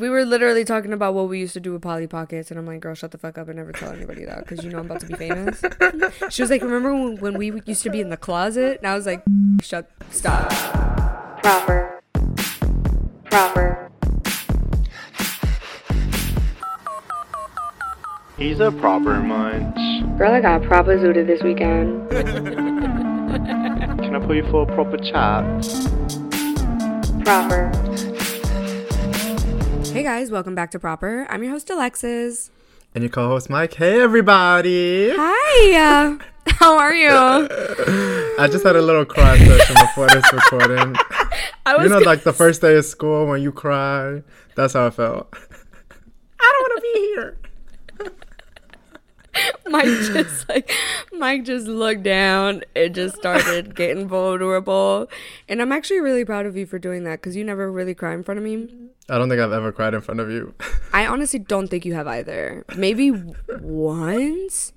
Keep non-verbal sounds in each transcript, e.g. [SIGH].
We were literally talking about what we used to do with Polly Pockets, and I'm like, girl, shut the fuck up and never tell anybody that because you know I'm about to be famous. [LAUGHS] she was like, remember when, when we used to be in the closet? And I was like, shut, stop. Proper. Proper. He's a proper munch. Girl, I got proper zooted this weekend. Can I put you for a proper chat? Proper. Hey guys, welcome back to Proper. I'm your host Alexis. And your co-host Mike. Hey everybody. Hi. Uh, [LAUGHS] how are you? [LAUGHS] I just had a little cry session before this recording. [LAUGHS] I was you know, like the first day of school when you cry. That's how I felt. I don't want to be here. Mike just like Mike just looked down and just started getting vulnerable. And I'm actually really proud of you for doing that because you never really cry in front of me. I don't think I've ever cried in front of you. [LAUGHS] I honestly don't think you have either. Maybe once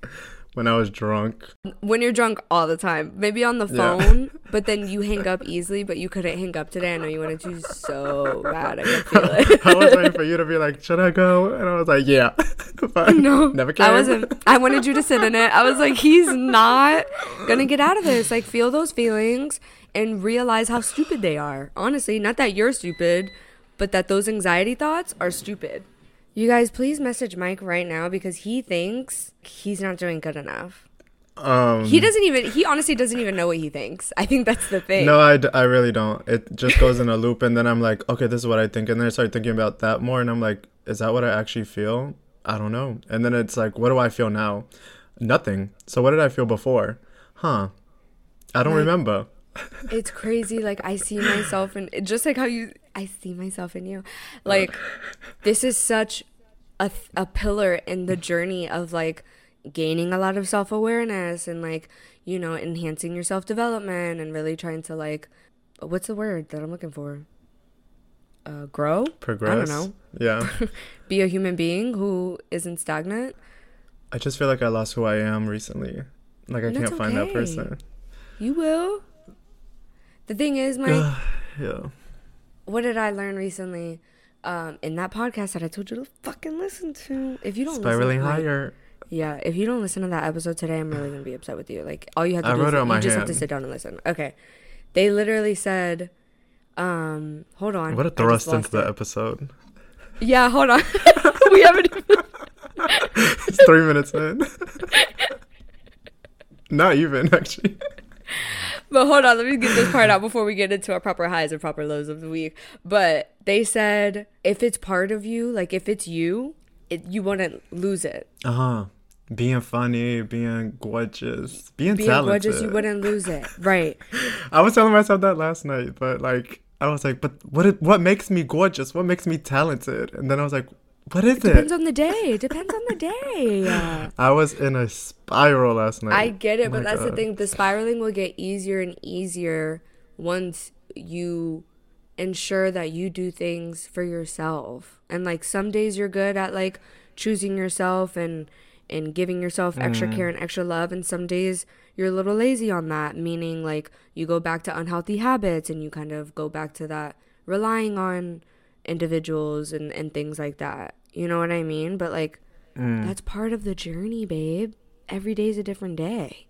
when I was drunk. When you're drunk all the time, maybe on the phone, yeah. [LAUGHS] but then you hang up easily. But you couldn't hang up today. I know you wanted to so bad. [LAUGHS] I could feel it. I was waiting for you to be like, "Should I go?" And I was like, "Yeah." no, never came. I wasn't. I wanted you to sit in it. I was like, "He's not gonna get out of this. Like, feel those feelings and realize how stupid they are. Honestly, not that you're stupid, but that those anxiety thoughts are stupid." You guys, please message Mike right now because he thinks he's not doing good enough. Um, he doesn't even. He honestly doesn't even know what he thinks. I think that's the thing. No, I, I really don't. It just goes in a loop, and then I'm like, okay, this is what I think, and then I start thinking about that more, and I'm like, is that what I actually feel? I don't know. And then it's like, what do I feel now? Nothing. So what did I feel before? Huh? I don't like, remember. It's crazy. Like I see myself, and just like how you I see myself in you. Like this is such a a pillar in the journey of like gaining a lot of self-awareness and like, you know, enhancing your self-development and really trying to like what's the word that I'm looking for? Uh grow? Progress. I don't know. Yeah. [LAUGHS] Be a human being who isn't stagnant. I just feel like I lost who I am recently. Like I can't okay. find that person. You will. The thing is, my [SIGHS] yeah what did I learn recently? Um, in that podcast that I told you to fucking listen to. If you don't spiraling listen, higher. Like, yeah, if you don't listen to that episode today, I'm really gonna be upset with you. Like all you have to I do is you just hand. have to sit down and listen. Okay, they literally said, um, hold on. What a thrust into the episode. Yeah, hold on. [LAUGHS] we haven't. [LAUGHS] It's three minutes in. [LAUGHS] Not even actually. But hold on, let me get this part out before we get into our proper highs and proper lows of the week. But they said if it's part of you, like if it's you, it, you wouldn't lose it. Uh huh. Being funny, being gorgeous, being, being talented. gorgeous, you wouldn't lose it. [LAUGHS] Right. I was telling myself that last night, but like I was like, but what? What makes me gorgeous? What makes me talented? And then I was like, what is it? Depends on the day. It depends on the day. [LAUGHS] I was in a spiral last night. I get it, oh but that's God. the thing. The spiraling will get easier and easier once you ensure that you do things for yourself. And like some days you're good at like choosing yourself and and giving yourself extra mm. care and extra love and some days you're a little lazy on that, meaning like you go back to unhealthy habits and you kind of go back to that relying on individuals and, and things like that. You know what I mean? But like mm. that's part of the journey, babe. Every day's a different day.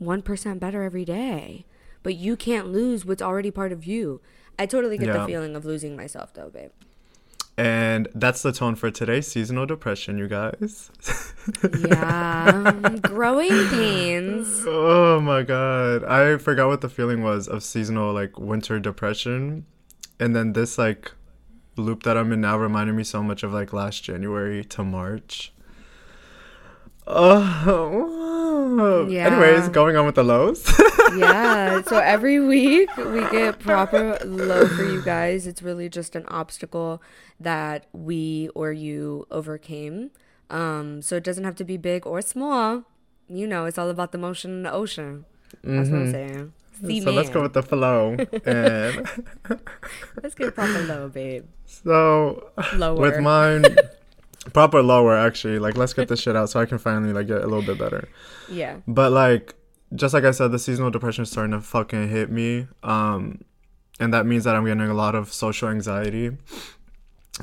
1% better every day. But you can't lose what's already part of you. I totally get yeah. the feeling of losing myself though, babe. And that's the tone for today's seasonal depression, you guys. yeah. [LAUGHS] growing pains. Oh my god. I forgot what the feeling was of seasonal like winter depression. And then this like loop that I'm in now reminded me so much of like last January to March. Oh, yeah. Anyways, going on with the lows. [LAUGHS] yeah. So every week we get proper low for you guys. It's really just an obstacle that we or you overcame. Um, so it doesn't have to be big or small. You know, it's all about the motion in the ocean. That's mm-hmm. what I'm mm-hmm. saying. So let's go with the flow. And [LAUGHS] let's get proper low, babe. So lower. with mine, [LAUGHS] proper lower actually. Like let's get this shit out so I can finally like get a little bit better. Yeah. But like, just like I said, the seasonal depression is starting to fucking hit me. Um, and that means that I'm getting a lot of social anxiety.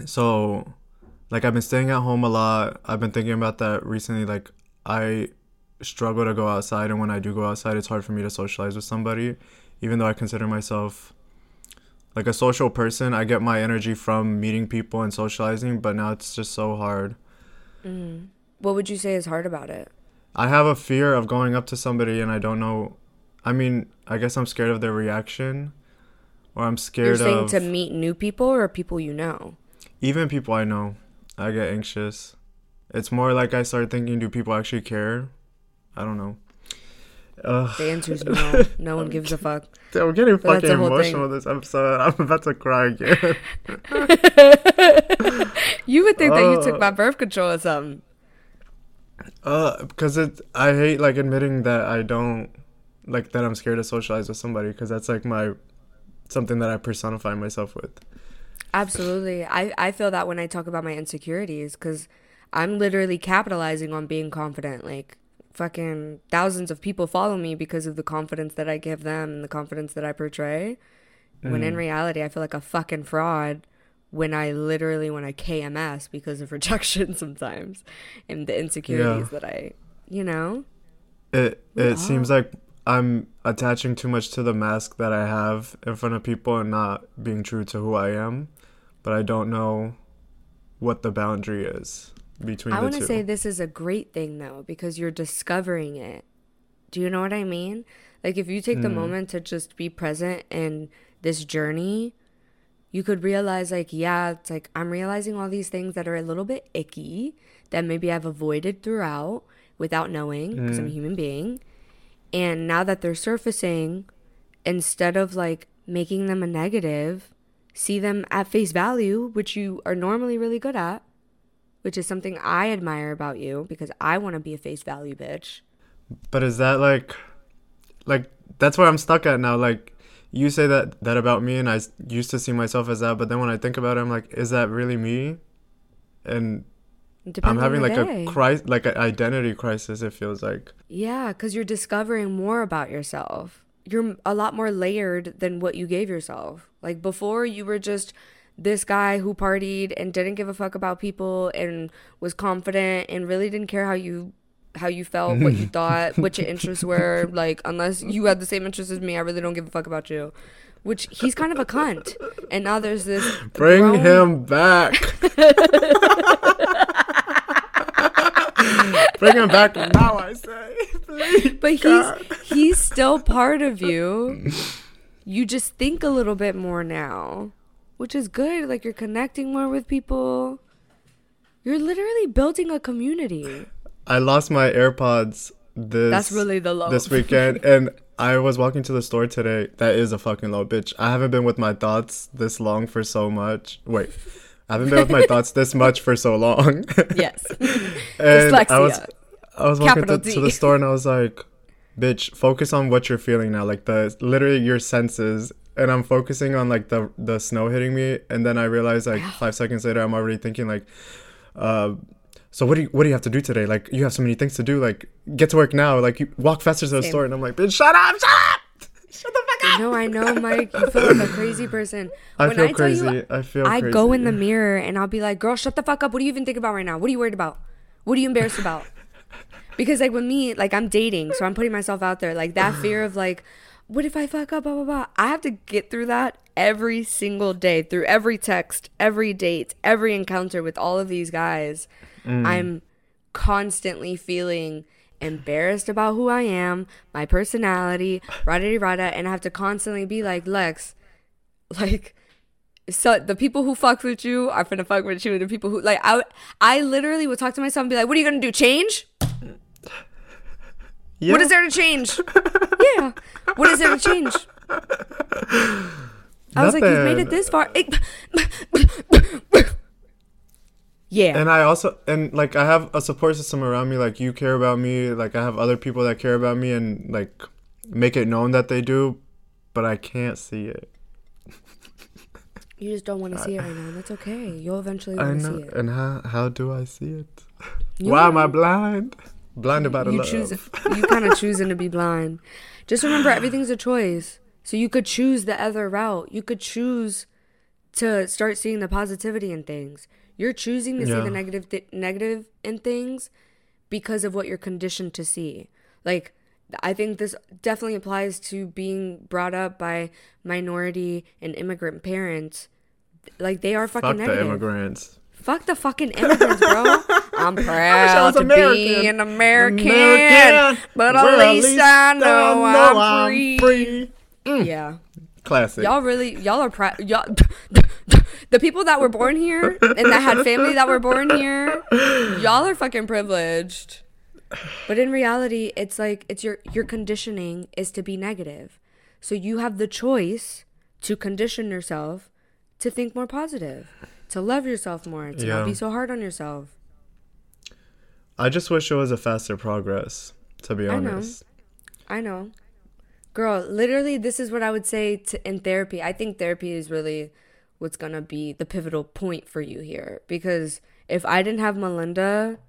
so like I've been staying at home a lot. I've been thinking about that recently. Like I struggle to go outside, and when I do go outside, it's hard for me to socialize with somebody, even though I consider myself like a social person. I get my energy from meeting people and socializing, but now it's just so hard. Mm. What would you say is hard about it? I have a fear of going up to somebody and I don't know. I mean, I guess I'm scared of their reaction, or I'm scared You're saying of to meet new people or people you know? even people I know. I get anxious. It's more like I start thinking, do people actually care? I don't know. Ugh. The answer is no. [LAUGHS] no one gives a fuck. I'm getting But that's fucking the whole emotional this episode. [LAUGHS] I'm about to cry again. [LAUGHS] You would think that you took Uh. my birth control or something. Uh, because it, I hate like admitting that I don't like that I'm scared to socialize with somebody because that's like my something that I personify myself with. Absolutely. I, I feel that when I talk about my insecurities because I'm literally capitalizing on being confident. Like, fucking thousands of people follow me because of the confidence that I give them and the confidence that I portray. When in mm. reality, I feel like a fucking fraud when I literally when I KMS because of [LAUGHS] rejection sometimes and the insecurities that I, you know? It it seems like I'm attaching too much to the mask that I have in front of people and not being true to who I am, but I don't know what the boundary is between I want to say this is a great thing though because you're discovering it. Do you know what I mean? Like if you take the Mm. moment to just be present in this journey, you could realize like yeah, it's like I'm realizing all these things that are a little bit icky that maybe I've avoided throughout without knowing because I'm a Mm. human being. And now that they're surfacing, instead of like making them a negative, see them at face value, which you are normally really good at which is something I admire about you because I want to be a face value bitch. But is that like, like that's where I'm stuck at now? Like, you say that that about me, and I used to see myself as that, but then when I think about it, I'm like, is that really me? And depends I'm having like day. a crisis, like an identity crisis. It feels like. Yeah, because you're discovering more about yourself. You're a lot more layered than what you gave yourself. Like before, you were just this guy who partied and didn't give a fuck about people and was confident and really didn't care how you how you felt, what you [LAUGHS] thought, what your interests were. Like unless you had the same interests as me, I really don't give a fuck about you. Which he's kind of a cunt. And now there's this Bring grown- him back. [LAUGHS] Bring him back now, I say. Please. but he's God. he's still part of you. You just think a little bit more now, which is good. Like you're connecting more with people. You're literally building a community. I lost my AirPods this That's really the low. this weekend [LAUGHS] and I was walking to the store today. That is a fucking low bitch. I haven't been with my thoughts this long for so much. Wait. I haven't been with my [LAUGHS] thoughts this much for so long. [LAUGHS] Yes. and I was I was walking to, to the store and I was like, bitch, focus on what you're feeling now. Like the literally your senses. And I'm focusing on like the the snow hitting me and then I realized like five seconds later I'm already thinking like uh so what do you what do you have to do today? Like you have so many things to do. Like get to work now. Like you walk faster to the Same. store. And I'm like, bitch, shut up, shut up, [LAUGHS] shut the fuck up. No, I know, Mike. You feel like a crazy person. [LAUGHS] I when feel I tell crazy. you, I feel crazy. I crazy. go in the mirror and I'll be like, "Girl, shut the fuck up. What do you even think about right now? What are you worried about? What are you embarrassed about?" [LAUGHS] Because like with me, like I'm dating, so I'm putting myself out there. Like that fear of like, what if I fuck up? Blah blah blah. I have to get through that every single day, through every text, every date, every encounter with all of these guys. Mm. I'm constantly feeling embarrassed about who I am, my personality, [LAUGHS] rada rada, and I have to constantly be like, Lex, like so the people who fuck with you are finna fuck with you and the people who like I I literally would talk to myself and be like, What are you gonna do? Change? Yeah. What is there to change? [LAUGHS] yeah. What is there to change? I was like, You've made it this far. [LAUGHS] Yeah. and I also and like I have a support system around me. Like you care about me. Like I have other people that care about me and like make it known that they do, but I can't see it. You just don't want to see it right now. That's okay. You'll eventually want to know. see it. And how how do I see it? You Why am I know. Blind? Blinded by the you love. choose you kind of choosing to be blind just remember everything's a choice so you could choose the other route you could choose to start seeing the positivity in things. You're choosing to see the negative th- negative in things because of what you're conditioned to see. Like I think this definitely applies to being brought up by minority and immigrant parents. Like they are fucking Fuck the negative. immigrants. Fuck the fucking immigrants, bro. [LAUGHS] I'm I proud was to be an American, American, but where at least I know, I'm, free. free. Yeah, Classic. y'all really, y'all are proud. Y'all, [LAUGHS] the people that were born here and that had family that were born here, y'all are fucking privileged. But in reality, it's like it's your your conditioning is to be negative, so you have the choice to condition yourself to think more positive, to love yourself more, to Yeah. not be so hard on yourself. I just wish it was a faster progress, to be honest. I know. I know. Girl, literally, this is what I would say to, in therapy. I think therapy is really what's going to be the pivotal point for you here. Because if I didn't have Melinda,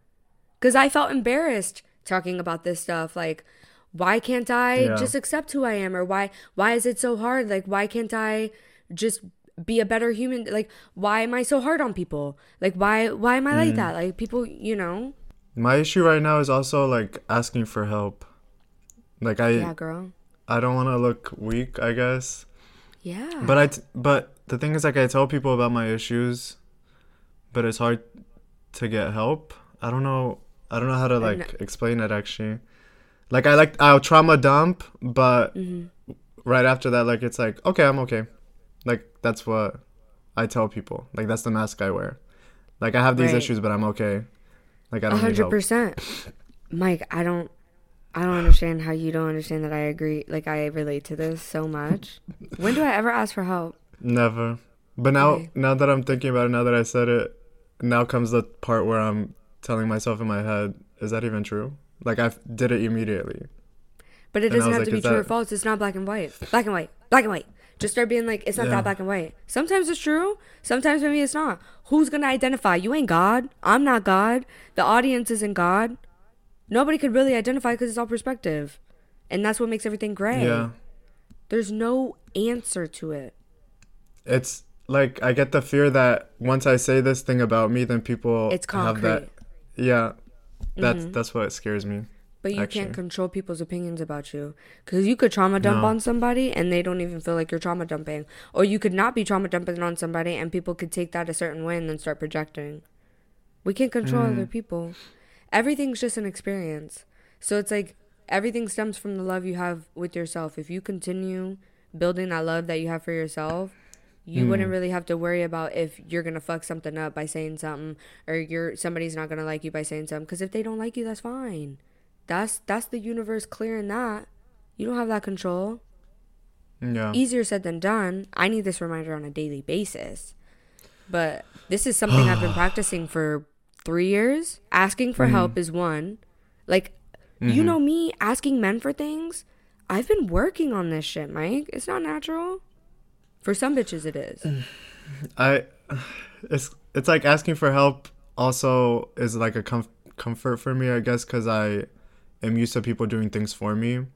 because I felt embarrassed talking about this stuff. Like, why can't I Yeah. just accept who I am? Or why, why is it so hard? Like, why can't I just be a better human? Like, why am I so hard on people? Like, why, why am I like that? Like, people, you know? My issue right now is also like asking for help. Like I yeah, girl. I don't want to look weak, I guess. Yeah. But I t- but the thing is like I tell people about my issues, but it's hard to get help. I don't know I don't know how to like explain it actually. Like I like I'll trauma dump, but Mm-hmm. right after that like it's like okay, I'm okay. Like that's what I tell people. Like that's the mask I wear. Like I have these Right. issues, but I'm okay. Like I don't hundred percent, Mike, I don't I don't understand how you don't understand that I agree like I relate to this so much. When do I ever ask for help? Never. But now, Okay. now that I'm thinking about it, now that I said it, now comes the part where I'm telling myself in my head, is that even true? Like I did it immediately. But it doesn't have like, to be true or false. It's not black and white. Black and white. Black and white. Just start being like, it's not Yeah. that black and white. Sometimes it's true. Sometimes maybe it's not. Who's gonna identify? You ain't God. I'm not God. The audience isn't God. Nobody could really identify because it's all perspective, and that's what makes everything gray. Yeah. There's no answer to it. It's like I get the fear that once I say this thing about me, then people It's have that. Yeah. That's Mhm. that's what scares me. But you Actually. can't control people's opinions about you. Because you could trauma dump No. on somebody and they don't even feel like you're trauma dumping. Or you could not be trauma dumping on somebody and people could take that a certain way and then start projecting. We can't control Mm. other people. Everything's just an experience. So it's like everything stems from the love you have with yourself. If you continue building that love that you have for yourself, you Mm. wouldn't really have to worry about if you're gonna fuck something up by saying something or you're somebody's not gonna like you by saying something. Because if they don't like you, that's fine. That's that's the universe clearing that. You don't have that control. Yeah. Easier said than done. I need this reminder on a daily basis. But this is something I've been [SIGHS] practicing for three years. Asking for help mm-hmm. is one. Like, you mm-hmm. know me asking men for things. I've been working on this shit, Mike. It's not natural. For some bitches, it is. [SIGHS] I [SIGHS] it's it's like asking for help also is like a comf- comfort for me, I guess, because I am used to people doing things for me,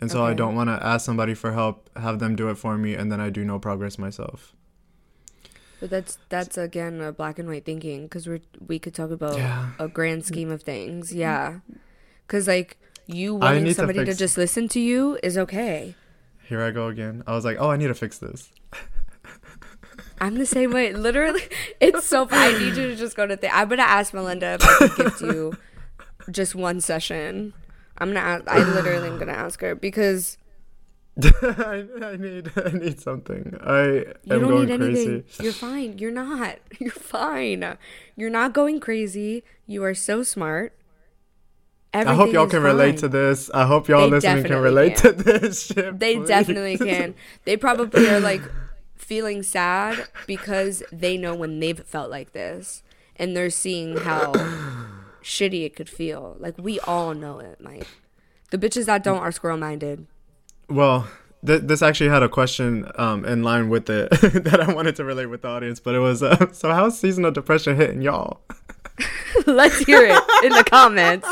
and so I don't want to ask somebody for help, have them do it for me, and then I do no progress myself. But that's that's again a black and white thinking because we we could talk about Yeah. a grand scheme of things. Yeah, because like you wanting need to somebody to, just listen to you is okay. Here I go again. I was like, oh, I need to fix this. [LAUGHS] I'm the same way. Literally, it's so. I need you to just go to. Th- I'm gonna ask Melinda if I could gift you [LAUGHS] just one session. I'm gonna. Ask, I literally am gonna [SIGHS] ask her because I, [LAUGHS] I need I need something. I you am don't going need anything. crazy. You're fine. You're not. [LAUGHS] You're fine. You're not going crazy. You are so smart. I hope y'all can relate to this. I hope y'all They listening can relate can. to this [LAUGHS] shit. They please. definitely can. They probably are like feeling sad because they know when they've felt like this and they're seeing how [COUGHS] shitty it could feel. Like we all know it, Mike. The bitches that don't are squirrel minded. Well, th- this actually had a question um, in line with it [LAUGHS] that I wanted to relate with the audience, but it was uh, [LAUGHS] so how's seasonal depression hitting y'all? [LAUGHS] Let's hear it in the comments.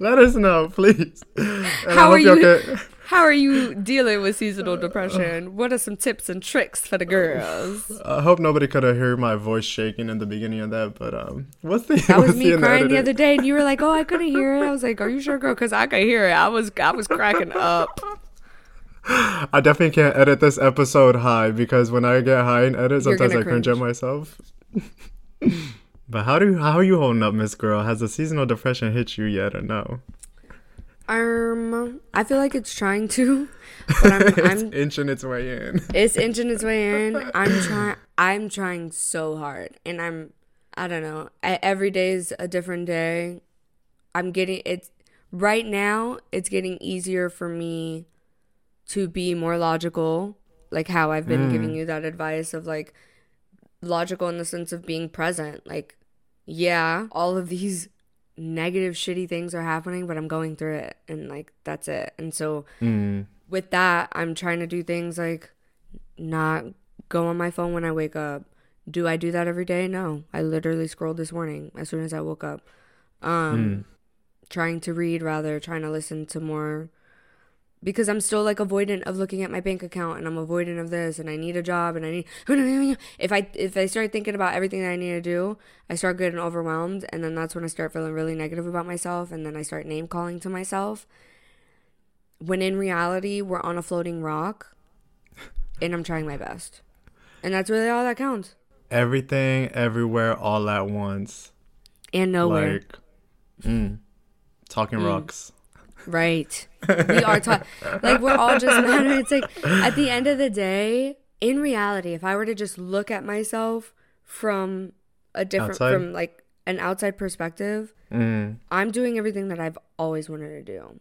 Let us know, please. And How are you- can- How are you dealing with seasonal depression? What are some tips and tricks for the girls? I hope nobody could have heard my voice shaking in the beginning of that, but um, what's the That was me in crying the other day, and you were like, "Oh, I couldn't hear it." I was like, "Are you sure, girl?" Because I could hear it. I was, I was cracking up. I definitely can't edit this episode high because when I get high and edit, sometimes I cringe at myself. [LAUGHS] but how do how are you holding up, Miss Girl? Has the seasonal depression hit you yet or no? Um, I feel like it's trying to, but I'm, [LAUGHS] it's I'm inching its way in. it's inching its way in. [LAUGHS] I'm trying. I'm trying so hard, and I'm. I don't know. I, every day is a different day. I'm getting it's right now. It's getting easier for me to be more logical, like how I've been giving you that advice of like logical in the sense of being present. Like, yeah, all of these negative, shitty things are happening, but I'm going through it, and like that's it. And so Mm. with that, I'm trying to do things like not go on my phone when I wake up. Do I do that every day? No. I literally scrolled this morning as soon as I woke up. Um trying to read rather, trying to listen to more because I'm still like avoidant of looking at my bank account and I'm avoidant of this and I need a job and I need [LAUGHS] if I if I start thinking about everything that I need to do, I start getting overwhelmed and then that's when I start feeling really negative about myself and then I start name calling to myself when in reality we're on a floating rock and I'm trying my best. And that's really all that counts. Everything, everywhere, all at once. And nowhere. Like, mm, talking rocks. Right. We are like we're all just [LAUGHS] mad. It's like at the end of the day, in reality, if I were to just look at myself from a different Outside? from like an outside perspective, Mm. I'm doing everything that I've always wanted to do.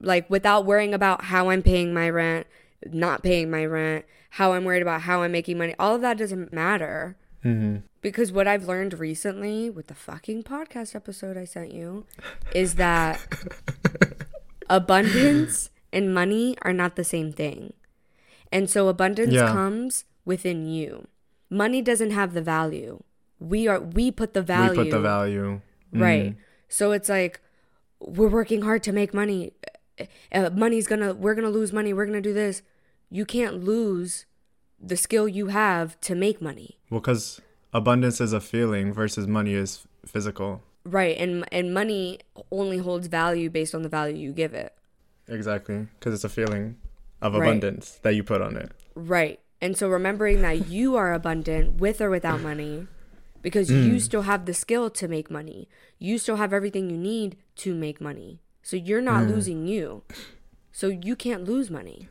Like without worrying about how I'm paying my rent, not paying my rent, how I'm worried about how I'm making money. All of that doesn't matter. hmm Because what I've learned recently with the fucking podcast episode I sent you is that [LAUGHS] abundance and money are not the same thing. And so abundance Yeah. comes within you. Money doesn't have the value. We are we put the value We put the value. Mm. Right. So it's like we're working hard to make money. Uh, money's gonna we're gonna lose money. We're gonna do this. You can't lose the skill you have to make money. Well, because abundance is a feeling versus money is physical. Right. And and money only holds value based on the value you give it. Exactly. Because it's a feeling of Right. abundance that you put on it. Right. And so remembering that [LAUGHS] you are abundant with or without money because you still have the skill to make money. You still have everything you need to make money. So you're not losing you. So you can't lose money.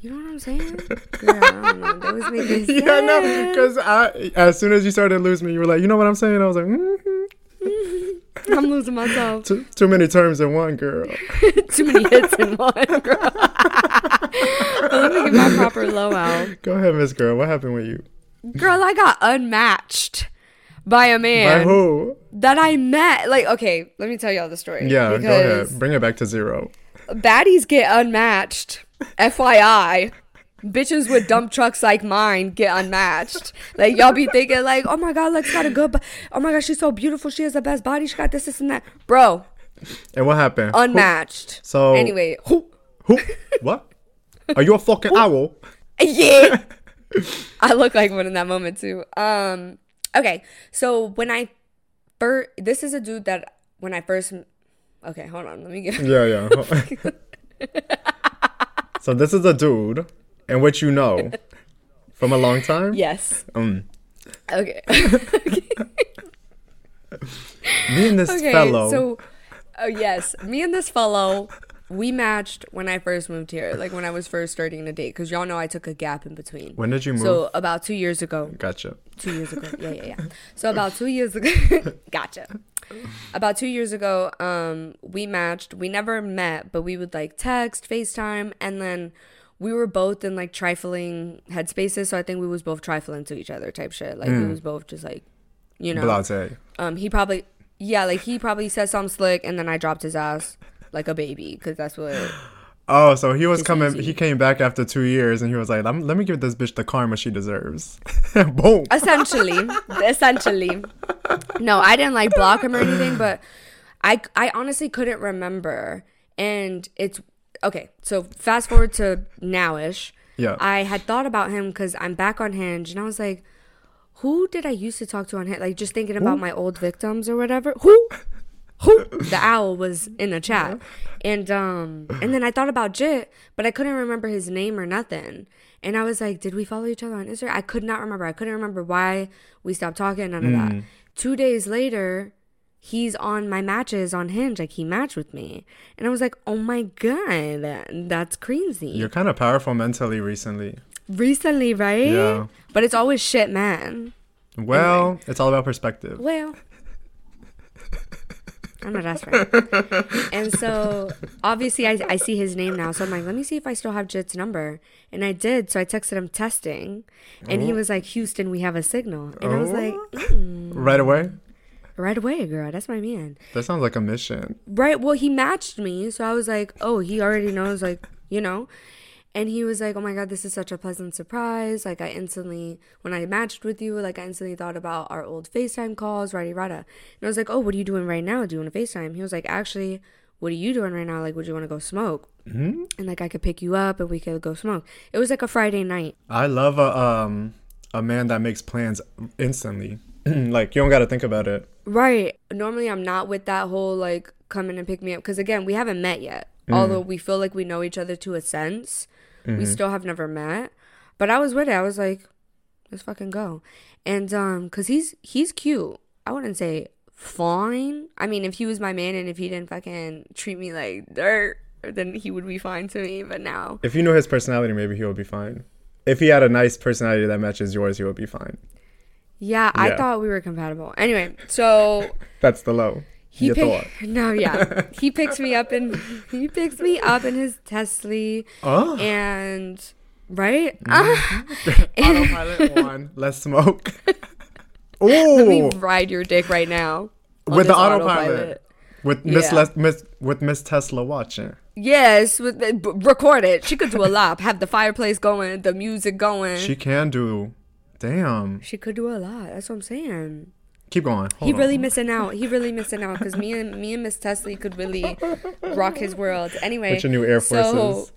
You know what I'm saying? [LAUGHS] Girl, I know. That was making sense. Yeah, no, because I as soon as you started losing me, you were like, you know what I'm saying? I was like, mm [LAUGHS] I'm losing myself. too, too many terms in one, girl. [LAUGHS] Too many hits in one, girl. [LAUGHS] let me get my proper low out. Go ahead, Miss Girl. What happened with you? Girl, I got unmatched by a man. By who? that I met. Like, okay, let me tell y'all the story. Yeah, go ahead. Bring it back to zero. Baddies get unmatched. FYI. Bitches with dump trucks like mine get unmatched. Like y'all be thinking like, oh my god, Lex got a good. Bo- oh my god, she's so beautiful. She has the best body. She got this, this, and that. Bro, And what happened? unmatched. So Anyway, who? Who? what? Are you a fucking owl? yeah. [LAUGHS] I look like one in that moment too. Um. Okay, so when I first, this is a dude that when I first. Okay, hold on. Let me get. Yeah, yeah. [LAUGHS] so this is a dude, in what you know [LAUGHS] from a long time. Yes. Um, [LAUGHS] Okay. me and this Okay, fellow. so oh yes, me and this fellow we matched when I first moved here, like when I was first starting to date, because y'all know I took a gap in between. when did you move? So about two years ago, gotcha. two years ago, yeah, yeah, yeah. [LAUGHS] So about two years ago, gotcha. About two years ago, um, we matched. We never met, but we would like text, FaceTime, and then we were both in like trifling headspaces. So I think we was both trifling to each other, type shit. Like we was both just like, you know, Blase. um, he probably, yeah, like he probably said something slick, and then I dropped his ass like a baby, because that's what. [GASPS] Oh, so he was coming. easy. He came back after two years, and he was like, "Lem- "Let me give this bitch the karma she deserves." [LAUGHS] Boom. essentially [LAUGHS] essentially no i didn't like block him or anything but i i honestly couldn't remember and it's okay, so fast forward to nowish. Yeah. I had thought about him because I'm back on Hinge, and I was like, who did I used to talk to on Hinge? Like just thinking about my old victims or whatever. Who? Who? The owl was in the chat, and um, and then I thought about Jit, but I couldn't remember his name or nothing. And I was like, did we follow each other on Instagram? I could not remember. I couldn't remember why we stopped talking. None of that. Two days later, he's on my matches on Hinge. Like he matched with me, and I was like, oh my god, that's crazy. You're kind of powerful mentally recently. Recently, right? Yeah. But it's always shit, man. Well, it's all about perspective. Well, [LAUGHS] I'm not desperate. and so obviously I, I see his name now. So I'm like, let me see if I still have Jit's number. And I did. So I texted him testing. And he was like, Houston, we have a signal. And I was Oh. like, mm, Right away? Right away, girl. That's my man. That sounds like a mission. Right. Well, he matched me. So I was like, oh, he already knows, like, you know. And he was like, oh my God, this is such a pleasant surprise. Like, I instantly, when I matched with you, like, I instantly thought about our old FaceTime calls, righty rada. And I was like, oh, what are you doing right now? Do you want to FaceTime? He was like, actually, what are you doing right now? Like, would you want to go smoke? hmm And like, I could pick you up and we could go smoke. It was like a Friday night. I love a um a man that makes plans instantly. [CLEARS THROAT] like you don't got to think about it. Right. Normally, I'm not with that whole like come in and pick me up because again, we haven't met yet. Although we feel like we know each other to a sense, we still have never met. But I was with it. I was like, let's fucking go. And um, cause he's he's cute. I wouldn't say fine. I mean, if he was my man and if he didn't fucking treat me like dirt, then he would be fine to me. But now, If you know his personality, maybe he would be fine. If he had a nice personality that matches yours, he would be fine. Yeah, I Yeah. thought we were compatible. Anyway, so [LAUGHS] That's the low. He you pick- thought. [LAUGHS] no, yeah. [LAUGHS] he picks me up and he picks me up in his Tesla Oh. and right. Mm-hmm. Autopilot one. Let's smoke. Let me ride your dick right now. with the this autopilot. With Miss Yeah. Les- Miss with Miss Tesla watching. Yes, with the, b- record it. She could do a lot. Have the fireplace going, the music going. She can do. Damn. She could do a lot. That's what I'm saying. Keep going. he on. really missing out. He really missing out because me and me and Miss Tesla could really rock his world. Anyway, With your new Air so- Forces.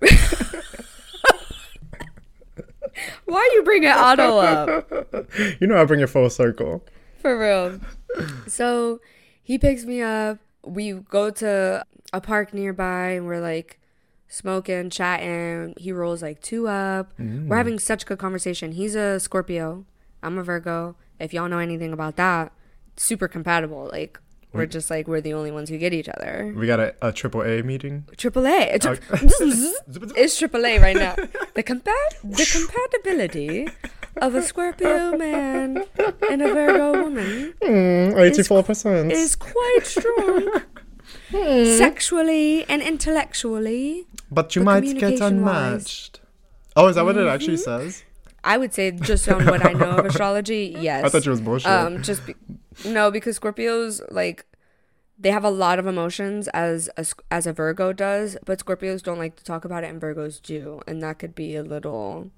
[LAUGHS] why you bringing Otto up? you know I bring it full circle. For real. So he picks me up. We go to a park nearby and we're like smoking, chatting. He rolls like two up. We're having such good conversation. He's a Scorpio. I'm a Virgo. If y'all know anything about that, super compatible. Like we're just like we're the only ones who get each other. We got a, a triple A meeting. Triple A. [LAUGHS] [LAUGHS] It's, triple A right now. The compa- the compatibility of a Scorpio man and a Virgo woman Mm, Eighty-four percent. is quite strong. [LAUGHS] Sexually and intellectually. But you but might get unmatched. Oh, is that what it actually Mm-hmm. says? I would say just on what I know of [LAUGHS] astrology, yes. I thought you was bullshit. Um, just be- no, because Scorpios like they have a lot of emotions as a, as a Virgo does, but Scorpios don't like to talk about it, and Virgos do, and that could be a little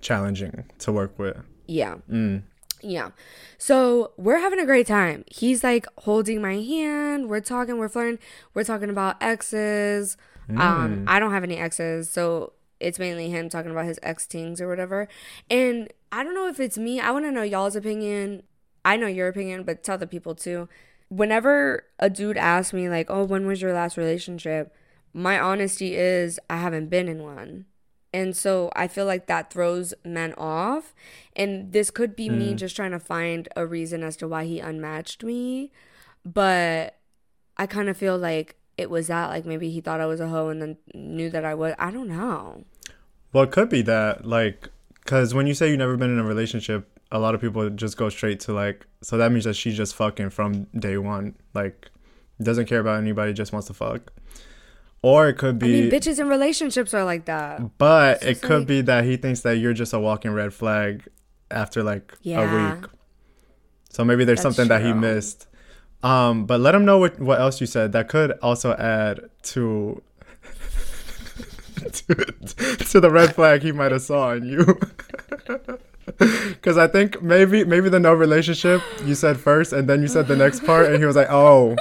Challenging to work with. yeah. Mm. Yeah. So we're having a great time. He's like holding my hand. We're talking, we're flirting. We're talking about exes. Um, I don't have any exes, so it's mainly him talking about his ex tings or whatever. And I don't know if it's me. I want to know y'all's opinion. I know your opinion, but tell the people too. Whenever a dude asks me like, "Oh, when was your last relationship?" My honesty is I haven't been in one. And so I feel like that throws men off. And this could be me just trying to find a reason as to why he unmatched me. But I kind of feel like it was that. Like maybe he thought I was a hoe and then knew that I was. I don't know. Well, it could be that, like, because when you say you've never been in a relationship, a lot of people just go straight to, like, so that means that she's just fucking from day one. Like, doesn't care about anybody, just wants to fuck. Or it could be I mean, bitches in relationships are like that. but it could like- be that he thinks that you're just a walking red flag after, like, Yeah. a week. So maybe there's something that he missed. Um, but let him know what, what else you said. That could also add to [LAUGHS] to, to the red flag he might have saw in you. [LAUGHS] [LAUGHS] Because I think maybe maybe the no relationship you said first, and then you said the next part, and he was like, "Oh,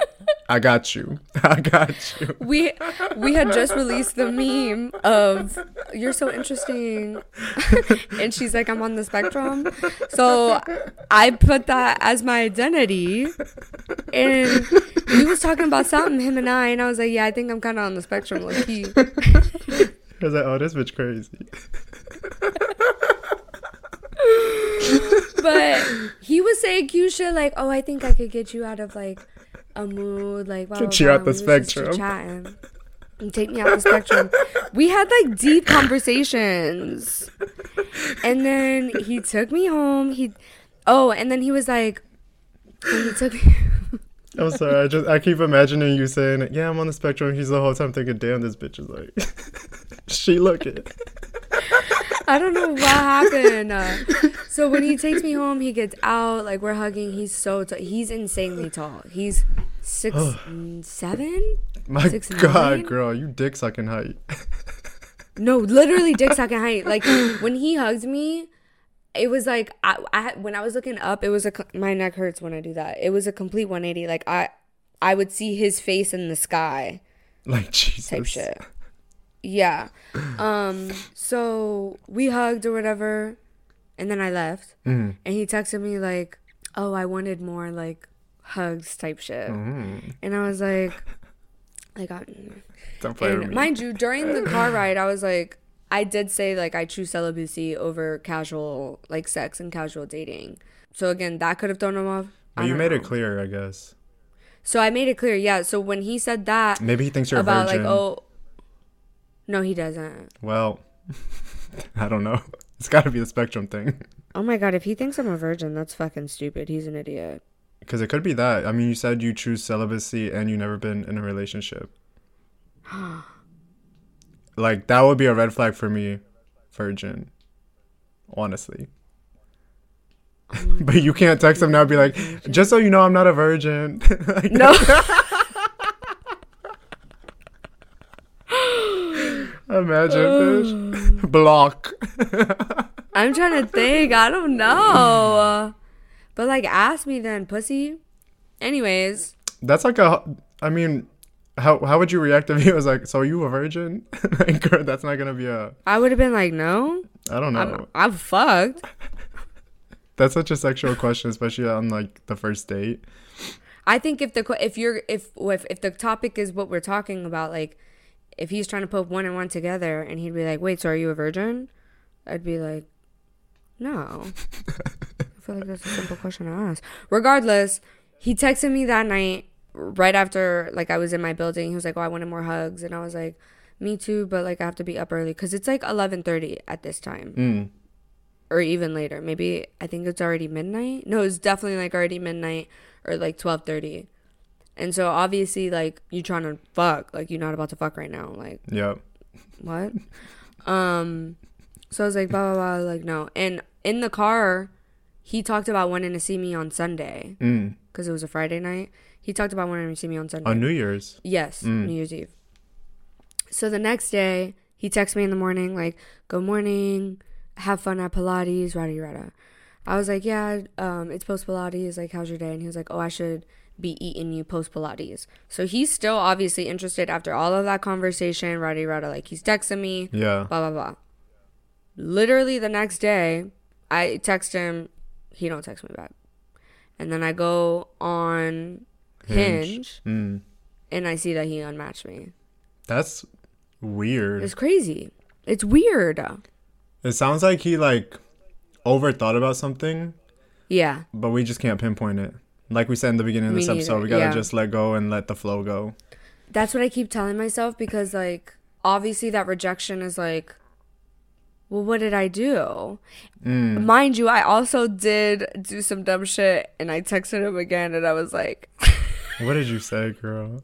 I got you. [LAUGHS] I got you. we we had just released the meme of you're so interesting [LAUGHS] and she's like i'm on the spectrum so i put that as my identity and he was talking about something him and i and i was like yeah i think i'm kind of on the spectrum like he I was like, oh, this bitch crazy. [LAUGHS] but he was saying shit like oh i think i could get you out of like a mood like blah, Get blah, you blah. out the We spectrum. and take me out the spectrum we had like deep conversations and then he took me home he oh and then he was like he took me [LAUGHS] I'm sorry. I just I keep imagining you saying, "Yeah, I'm on the spectrum." He's the whole time thinking, "Damn, this bitch is like, [LAUGHS] she looking." I don't know what happened. Uh, so when he takes me home, he gets out. Like we're hugging. He's so t- he's insanely tall. He's six seven. My Six God, nine? girl, you dick sucking height. [LAUGHS] No, literally dick sucking height. Like when he hugs me, it was like I, I when I was looking up, it was a my neck hurts when I do that. It was a complete 180. Like I I would see his face in the sky. like Jesus. type shit. Yeah. Um. So we hugged or whatever, and then I left. Mm. And he texted me like, "Oh, I wanted more like hugs type shit," Mm. and I was like, "Like, I, Don't play with me. mind you, during the car [LAUGHS] ride, I was like." I did say like I choose celibacy over casual like sex and casual dating. So again, that could have thrown him off. But you made know. it clear, I guess. So I made it clear, yeah. So when he said that Maybe he thinks you're about a virgin. like, oh, no, he doesn't. Well, [LAUGHS] I don't know. It's got to be the spectrum thing. Oh my god, if he thinks I'm a virgin, that's fucking stupid. He's an idiot. Because it could be that. I mean, you said you choose celibacy and you've never been in a relationship. [GASPS] like that would be a red flag for me, virgin. Honestly. Oh [LAUGHS] but you can't text him now and be like, just so you know, I'm not a virgin. [LAUGHS] Like, No. Imagine fish. [SIGHS] Block. [LAUGHS] I'm trying to think. I don't know. But like ask me then, pussy. Anyways, That's like a. I mean, how how would you react if he was like, "So are you a virgin?" [LAUGHS] like, girl, that's not gonna be a. I would have been like, no. I don't know. I'm I'm fucked. [LAUGHS] That's such a sexual question, especially on like the first date. I think if the if you're if if if the topic is what we're talking about, like if he's trying to put one and one together and he'd be like, "Wait, so are you a virgin?" I'd be like, "No." I feel like that's a simple question to ask. Regardless, he texted me that night right after like I was in my building. He was like, "Oh, I wanted more hugs," and I was like, "Me too," but like I have to be up early because it's like eleven thirty at this time Mm. or even later. Maybe I think it's already midnight. No, it's definitely like already midnight or like twelve thirty. And so obviously like you trying to fuck, like you're not about to fuck right now. Like Yep. what? um so I was like blah blah blah like no. And in the car, he talked about wanting to see me on Sunday Mm. because it was a Friday night. He talked about wanting to see me on Sunday. On New Year's. Yes, Mm. New Year's Eve. So the next day, he texts me in the morning, like, good morning, have fun at Pilates, rada rada. I was like, yeah, um, it's post Pilates, like, how's your day? And he was like, oh, I should be eating you post Pilates. So he's still obviously interested after all of that conversation, rada rada. Like, he's texting me, Yeah. blah, blah, blah. Literally the next day, I text him, he don't text me back. And then I go on Hinge Mm. and I see that he unmatched me. That's weird. It's crazy. It's weird. It sounds like he like overthought about something, Yeah. but we just can't pinpoint it. Like we said in the beginning of this episode, we gotta yeah. just let go and let the flow go. That's what I keep telling myself because, like, obviously that rejection is like, well, what did I do? Mm. Mind you, I also did do some dumb shit and I texted him again and I was like, [LAUGHS] What did you say, girl?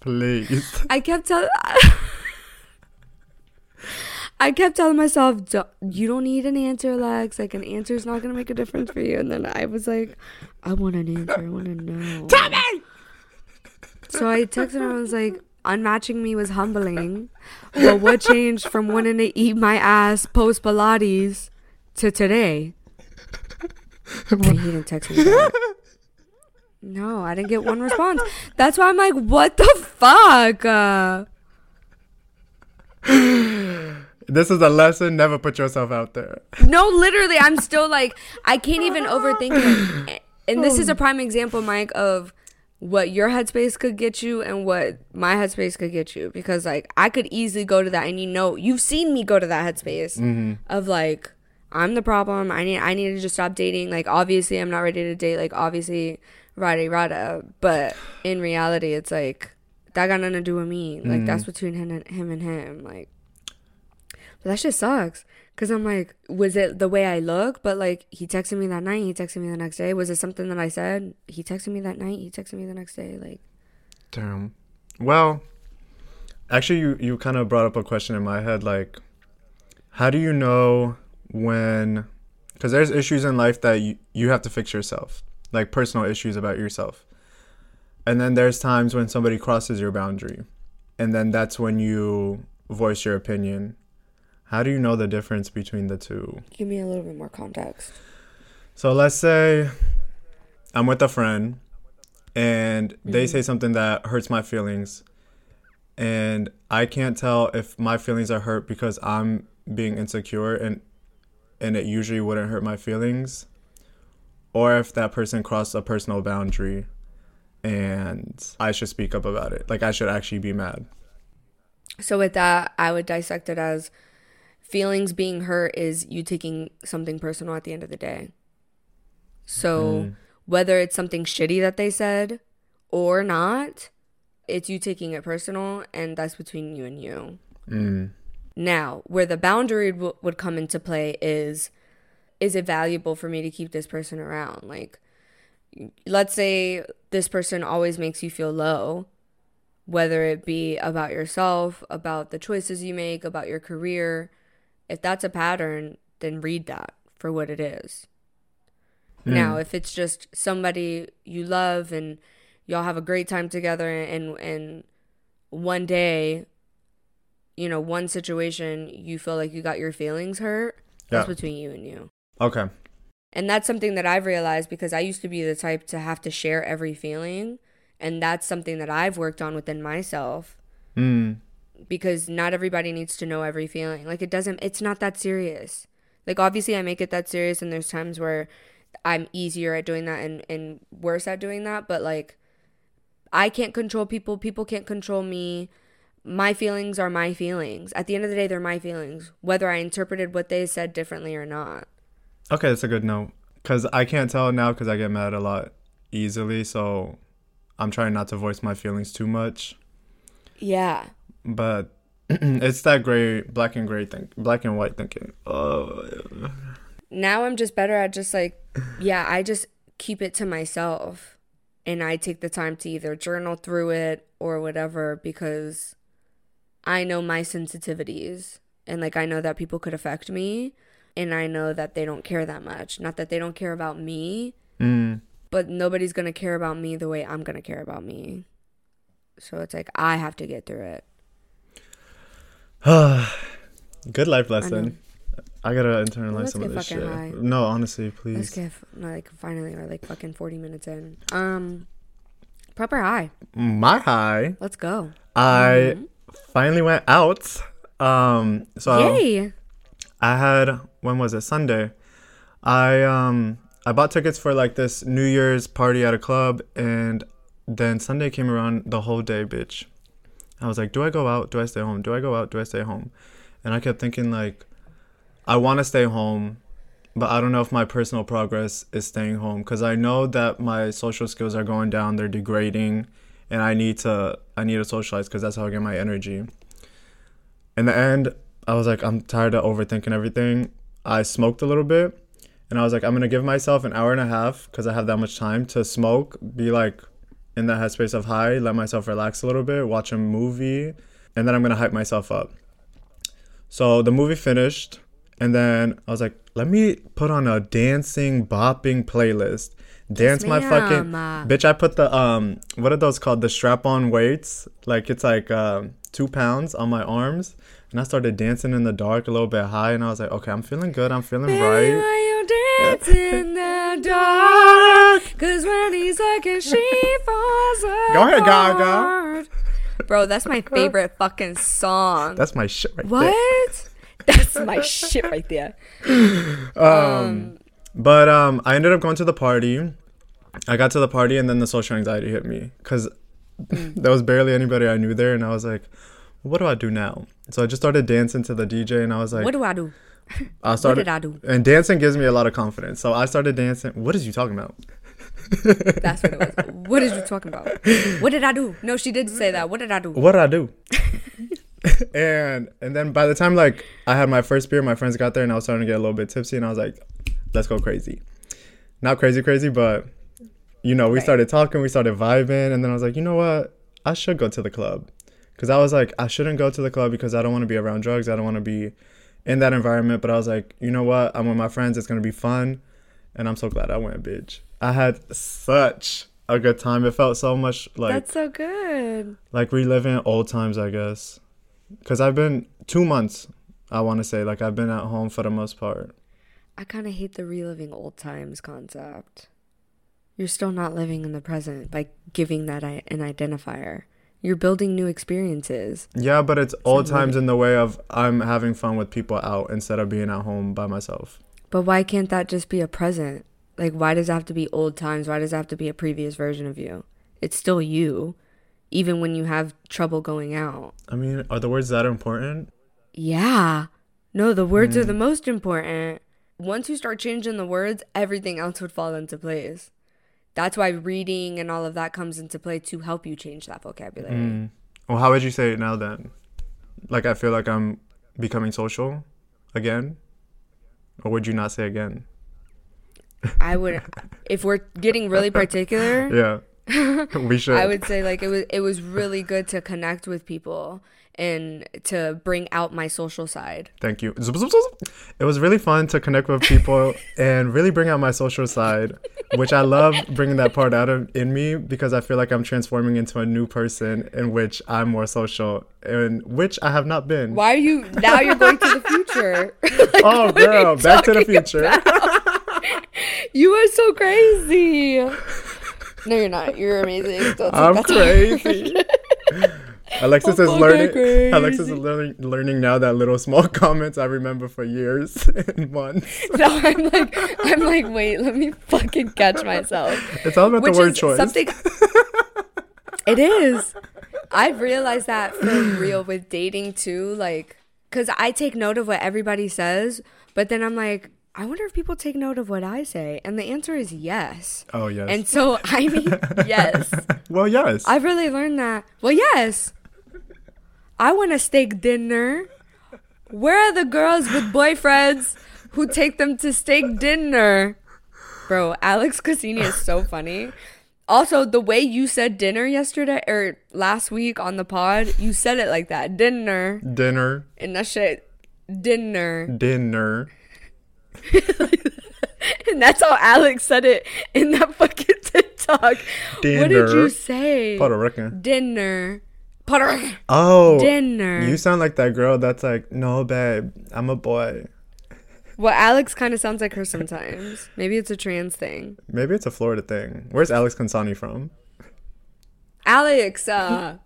Please. I kept telling. [LAUGHS] I kept telling myself, "Don't- "You don't need an answer, Lex. Like an answer is not gonna make a difference for you." And then I was like, "I want an answer. I want to know." Tell me. So I texted him. I was like, "Unmatching me was humbling. Well, what changed from wanting to eat my ass post Pilates to today?" And he didn't text me back. No, I didn't get one response. That's why I'm like, what the fuck? Uh, This is a lesson. Never put yourself out there. no, literally, I'm still like, I can't even overthink it. And this is a oh. prime example, Mike, of what your headspace could get you and what my headspace could get you. Because, like, I could easily go to that, and you know, you've seen me go to that headspace mm-hmm. of like, I'm the problem. I need, I need to just stop dating. Like, obviously, I'm not ready to date. Like, obviously, rada rada. But in reality, it's like that got nothing to do with me. Like, that's mm. between him and him and him. Like. That shit sucks. Cause I'm like, was it the way I look? But like, he texted me that night. He texted me the next day. Was it something that I said? He texted me that night. He texted me the next day. Like, Damn. Well, actually, you you kind of brought up a question in my head. Like, how do you know when? Because there's issues in life that you you have to fix yourself, like personal issues about yourself. And then there's times when somebody crosses your boundary, and then that's when you voice your opinion. How do you know the difference between the two? give me a little bit more context. So let's say I'm with a friend and they Mm-hmm. say something that hurts my feelings. And I can't tell if my feelings are hurt because I'm being insecure and and it usually wouldn't hurt my feelings or if that person crossed a personal boundary and I should speak up about it. Like I should actually be mad. So with that, I would dissect it as feelings being hurt is you taking something personal at the end of the day. So whether it's something shitty that they said or not, it's you taking it personal, and that's between you and you. Mm. Now, where the boundary w- would come into play is is it valuable for me to keep this person around? Like, let's say this person always makes you feel low, whether it be about yourself, about the choices you make, about your career. If that's a pattern, then read that for what it is. Now, if it's just somebody you love and y'all have a great time together and and one day you know, one situation you feel like you got your feelings hurt, yeah. that's between you and you. Okay. And that's something that I've realized because I used to be the type to have to share every feeling. And that's something that I've worked on within myself Mm. Because not everybody needs to know every feeling. Like, it doesn't, it's not that serious. Like, obviously, I make it that serious, and there's times where I'm easier at doing that and, and worse at doing that. But, like, I can't control people, people can't control me. My feelings are my feelings. At the end of the day, they're my feelings, whether I interpreted what they said differently or not. Okay, that's a good note. Cause I can't tell now because I get mad a lot easily. So I'm trying not to voice my feelings too much. Yeah. But [CLEARS THROAT] it's that gray, black and gray thing, black and white thinking. Oh, now I'm just better at just like, yeah, I just keep it to myself and I take the time to either journal through it or whatever because I know my sensitivities and like I know that people could affect me and I know that they don't care that much. Not that they don't care about me, mm, but nobody's to care about me the way I'm to care about me. So it's like I have to get through it. [SIGHS] good life lesson. I, gotta internalize Let's some of this shit. high. No, honestly, please. Let's get like finally we're like fucking 40 minutes in. Um proper high. My high. Let's go. I finally went out. Um, so Yay. I had when was it Sunday? I um I bought tickets for like this New Year's party at a club, and then Sunday came around the whole day, bitch. I was like, do I go out? Do I stay home? Do I go out? Do I stay home? And I kept thinking like, I want to stay home, but I don't know if my personal progress is staying home because I know that my social skills are going down. They're degrading, and I need to I need to socialize because that's how I get my energy. In the end, I was like, I'm tired of overthinking everything. I smoked a little bit, and I was like, I'm gonna give myself an hour and a half because I have that much time to smoke, be like in that headspace of high, let myself relax a little bit, watch a movie, and then I'm gonna hype myself up. So the movie finished, and then I was like, let me put on a dancing, bopping playlist. Dance my fucking bitch. I put the um, what are those called? The strap-on weights. Like it's like um, two pounds on my arms, and I started dancing in the dark, a little bit high, and I was like, okay, I'm feeling good. I'm feeling Baby, right. why you dance in the [LAUGHS] dark? Cause when he's and she [LAUGHS] falls Go ahead, Gaga. Bro, that's my favorite fucking song. That's my shit right there. what? That's my shit right there. [LAUGHS] Um, But um, I ended up going to the party. I got to the party and then the social anxiety hit me because there was barely anybody I knew there, and I was like, "What do I do now?" So I just started dancing to the DJ, and I was like, What do I do? I started, what did I do? And dancing gives me a lot of confidence. So I started dancing. What is you talking about? [LAUGHS] That's what it was. What is you talking about? What did I do? No, she did say that. What did I do? What did I do? [LAUGHS] and and then by the time like I had my first beer, my friends got there, and I was starting to get a little bit tipsy, and I was like, "Let's go crazy." Not crazy, crazy, but you know, we Right. started talking, we started vibing, and then I was like, you know what? I should go to the club. Because I was like, I shouldn't go to the club because I don't want to be around drugs. I don't want to be in that environment. But I was like, you know what? I'm with my friends. It's going to be fun. And I'm so glad I went, bitch. I had such a good time. It felt so much like That's so good. like reliving old times, I guess. Because I've been two months, I want to say. Like, I've been at home for the most part. I kind of hate the reliving old times concept. You're still not living in the present by giving that i- an identifier. You're building new experiences. Yeah, but it's old Somewhat. times in the way of I'm having fun with people out instead of being at home by myself. But why can't that just be a present? Like, why does it have to be old times? Why does it have to be a previous version of you? It's still you, even when you have trouble going out. I mean, are the words that important? Yeah. No, the words are hmm. the most important. Once you start changing the words, everything else would fall into place. That's why reading and all of that comes into play to help you change that vocabulary. Mm. Well, how would you say it now then? Like, I feel like I'm becoming social again? Or would you not say again? I would [LAUGHS] if we're getting really particular, Yeah. [LAUGHS] we should. I would say like it was it was really good to connect with people and to bring out my social side. Thank you. It was really fun to connect with people [LAUGHS] and really bring out my social side, which I love bringing that part out of in me because I feel like I'm transforming into a new person in which I'm more social and which I have not been. Why are you now you're going to the future? [LAUGHS] [LAUGHS] oh, are you girl, back to the future. you are so crazy. No, you're not. You're amazing. Don't I'm crazy. Alexis oh, is learning. crazy. Alexis is learning, learning now that little small [LAUGHS] comments I remember for years [LAUGHS] and months. [LAUGHS] No, I'm like, I'm like, wait, let me fucking catch myself. It's all about Which the word is choice. something. it is. I've realized that for real with dating too, like, cause I take note of what everybody says, but then I'm like, I wonder if people take note of what I say, and the answer is yes. Oh yes. And so I mean, yes. well, yes. I've really learned that. Well, yes. I want a steak dinner. Where are the girls with boyfriends who take them to steak dinner? Bro, Alex Consani is so funny. Also, the way you said dinner yesterday or last week on the pod, you said it like that. Dinner. Dinner. And that shit. Dinner. Dinner. [LAUGHS] And that's how Alex said it in that fucking [LAUGHS] TikTok. Dinner. What did you say? Puerto Rican. Dinner. Rican. Oh. Dinner. You sound like that girl that's like, no, babe, I'm a boy. Well, Alex kind of sounds like her sometimes. Maybe it's a trans thing. Maybe it's a Florida thing. Where's Alex Consani from? Alex, uh,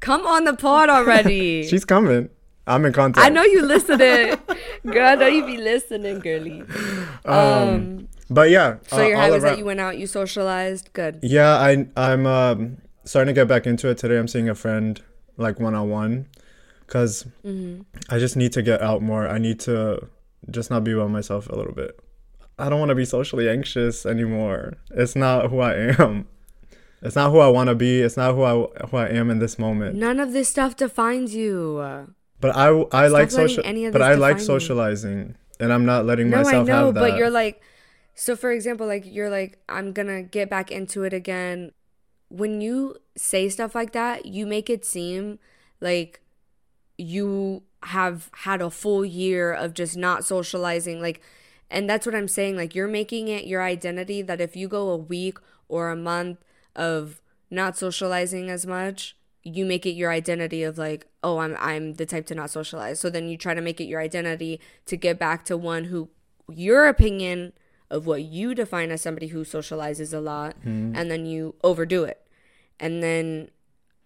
come on the pod already. [LAUGHS] She's coming. I'm in contact. I know you listening. Girl, I know you be listening, girly. Um, But yeah. so uh, your high was that you went out, you socialized. Good. Yeah, I I'm um starting to get back into it today. I'm seeing a friend like one on one because Mm-hmm. I just need to get out more. I need to just not be by myself a little bit. I don't want to be socially anxious anymore. It's not who I am. It's not who I want to be. It's not who I who I am in this moment. None of this stuff defines you. But I I like social. But I like define you. socializing, and I'm not letting No, I myself know, have that. but you're like, so for example, like you're like, I'm gonna get back into it again. When you say stuff like that, you make it seem like you have had a full year of just not socializing. Like, and that's what I'm saying. Like, you're making it your identity that if you go a week or a month of not socializing as much, you make it your identity of like, oh, I'm I'm the type to not socialize. So then you try to make it your identity to get back to one who your opinion of what you define as somebody who socializes a lot Mm-hmm. and then you overdo it. And then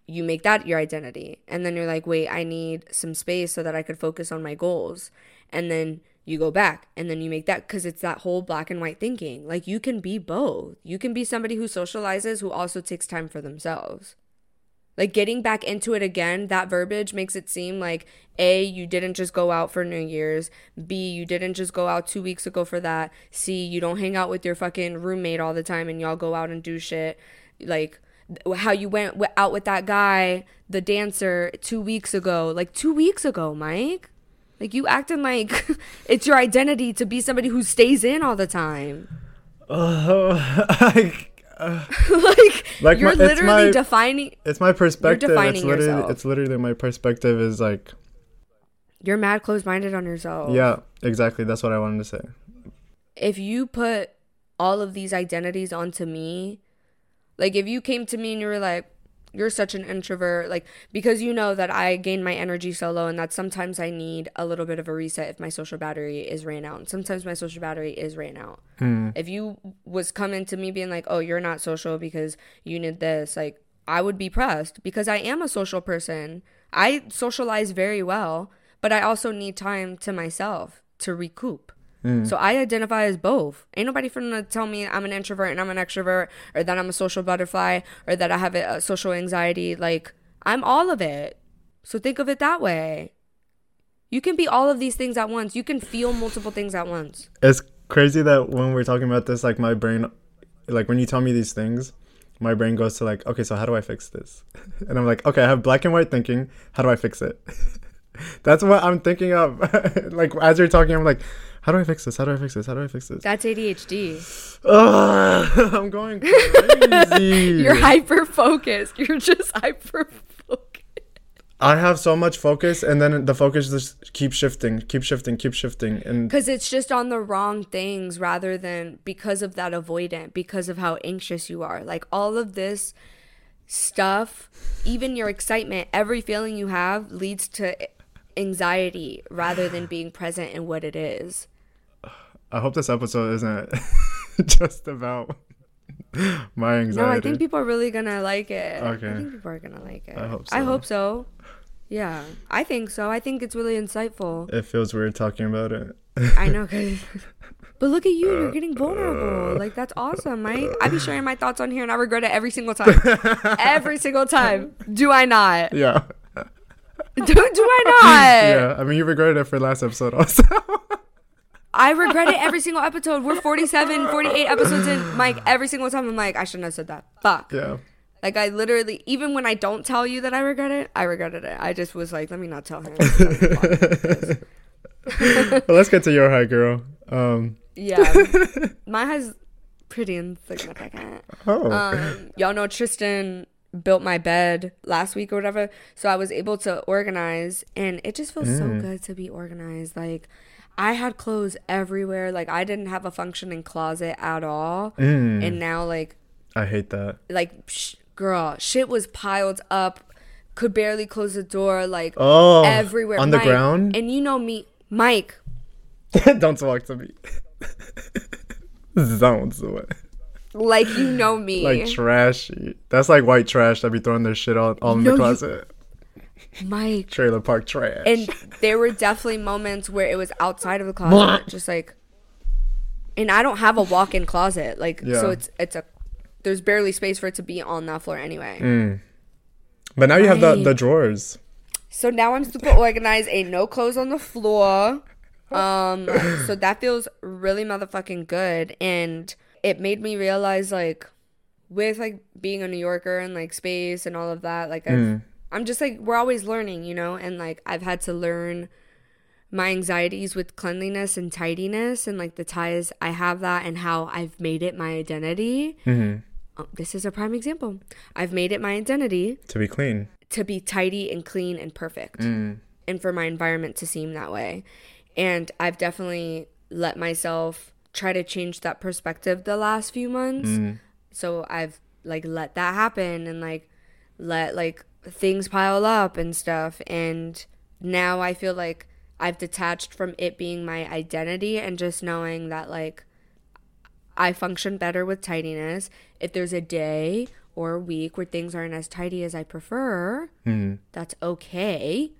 you make that your identity. And then you're like, wait, I need some space so that I could focus on my goals. And then you go back and then you make that because it's that whole black and white thinking. Like you can be both. You can be somebody who socializes who also takes time for themselves. Like getting back into it again, that verbiage makes it seem like A, you didn't just go out for New Year's. B, you didn't just go out two weeks ago for that. C, you don't hang out with your fucking roommate all the time and y'all go out and do shit. Like how you went out with that guy, the dancer, two weeks ago. Like two weeks ago, Mike. Like you acting like [LAUGHS] it's your identity to be somebody who stays in all the time. Oh, [LAUGHS] I, [LAUGHS] like, Like you're my- it's literally my- defining it's my perspective. It's defining literally, yourself. it's literally my perspective is like, you're mad closed minded on yourself. yeah, exactly. That's what I wanted to say. if you put all of these identities onto me, like if you came to me and you were like, you're such an introvert, like because you know that I gain my energy so low and that sometimes I need a little bit of a reset if my social battery is ran out. And sometimes my social battery is ran out. Hmm. If you was coming to me being like, oh, you're not social because you need this, like I would be pressed because I am a social person. I socialize very well, but I also need time to myself to recoup. Mm. So I identify as both. Ain't nobody finna tell me I'm an introvert and I'm an extrovert, or that I'm a social butterfly, or that I have a, a social anxiety. Like I'm all of it. So think of it that way. You can be all of these things at once. You can feel multiple things at once. It's crazy that when we're talking about this, like my brain, like when you tell me these things, my brain goes to like, okay, so how do I fix this? [LAUGHS] And I'm like, okay, I have black and white thinking. How do I fix it? [LAUGHS] That's what I'm thinking of. [LAUGHS] like as you're talking, I'm like, how do I fix this? How do I fix this? How do I fix this? That's ADHD. Ugh, I'm going [LAUGHS] crazy. You're hyper focused. You're just hyper focused. I have so much focus, and then the focus just keeps shifting, keep shifting, keep shifting, and Because it's just on the wrong things rather than because of that avoidant, because of how anxious you are. Like all of this stuff, even your excitement, every feeling you have leads to anxiety rather than being present in what it is. I hope this episode isn't [LAUGHS] just about my anxiety. No, I think people are really gonna like it. Okay. I think people are gonna like it. I hope so. I hope so. Yeah, I think so. I think it's really insightful. it feels weird talking about it. I know, cause. [LAUGHS] But look at you, you're uh, getting vulnerable. Uh, like that's awesome, Mike. I be sharing my thoughts on here, and I regret it every single time. [LAUGHS] every single time. Do I not? yeah. Do, do I not? Yeah. I mean, you regretted it for last episode also. I regret it every single episode. We're 47, 48 episodes in. Mike, every single time I'm like, I shouldn't have said that. Fuck. yeah. Like I literally, even when I don't tell you that I regret it, I regretted it. I just was like, let me not tell him. [LAUGHS] Well, let's get to your high, girl. Um. yeah, [LAUGHS] my has pretty insignificant. Oh. Um, y'all know Tristan built my bed last week or whatever, so I was able to organize, and it just feels so good to be organized. Like I had clothes everywhere. Like I didn't have a functioning closet at all, Mm. and now like I hate that. like sh- girl, shit was piled up. Could barely close the door. Like Oh. everywhere on the ground. And you know me, Mike. [LAUGHS] Don't talk to me. Don't do it. Like you know me. Like trashy. That's like white trash that be throwing their shit all, all in No, the you- Mike. Trailer park trash. And there were definitely moments where it was outside of the closet, just like. And I don't have a walk-in closet, like Yeah. so. It's it's a there's barely space for it to be on that floor anyway. Mm. but now you have the, the drawers. So now I'm super organized. Ain't no clothes on the floor. Um, so that feels really motherfucking good, and it made me realize like, with like being a New Yorker and like space and all of that, like I've, I'm just like we're always learning, you know, and like I've had to learn my anxieties with cleanliness and tidiness and like the ties I have that and how I've made it my identity. Mm-hmm. Oh, this is a prime example. I've made it my identity To be clean. to be tidy and clean and perfect and for my environment to seem that way. And I've definitely let myself try to change that perspective the last few months. So I've like let that happen and like let like things pile up and stuff. And now I feel like I've detached from it being my identity and just knowing that like I function better with tidiness. If there's a day or a week where things aren't as tidy as I prefer, Mm. that's okay.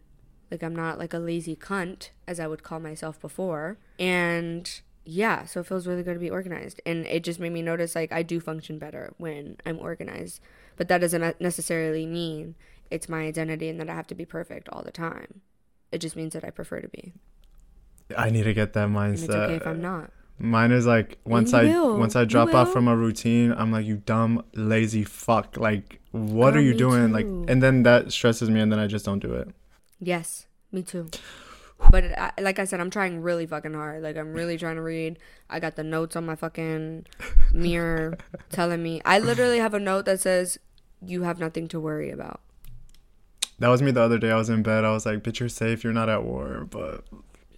Like I'm not like a lazy cunt as I would call myself before. And yeah, so it feels really good to be organized. And it just made me notice like I do function better when I'm organized. But that doesn't necessarily mean it's my identity and that I have to be perfect all the time. It just means that I prefer to be. I need to get that And mindset. it's okay if I'm not. Mine is like once I will. once I drop off from a routine, I'm like, you dumb lazy fuck. Like, what Oh, are you doing? Like, and then that stresses me, and then I just don't do it. Yes, me too. [SIGHS] But it, I, like I said, I'm trying really fucking hard. Like I'm really trying to read. I got the notes on my fucking mirror [LAUGHS] telling me. I literally have a note that says, "You have nothing to worry about." That was me the other day. I was in bed. I was like, bitch, you're safe. You're not at war. But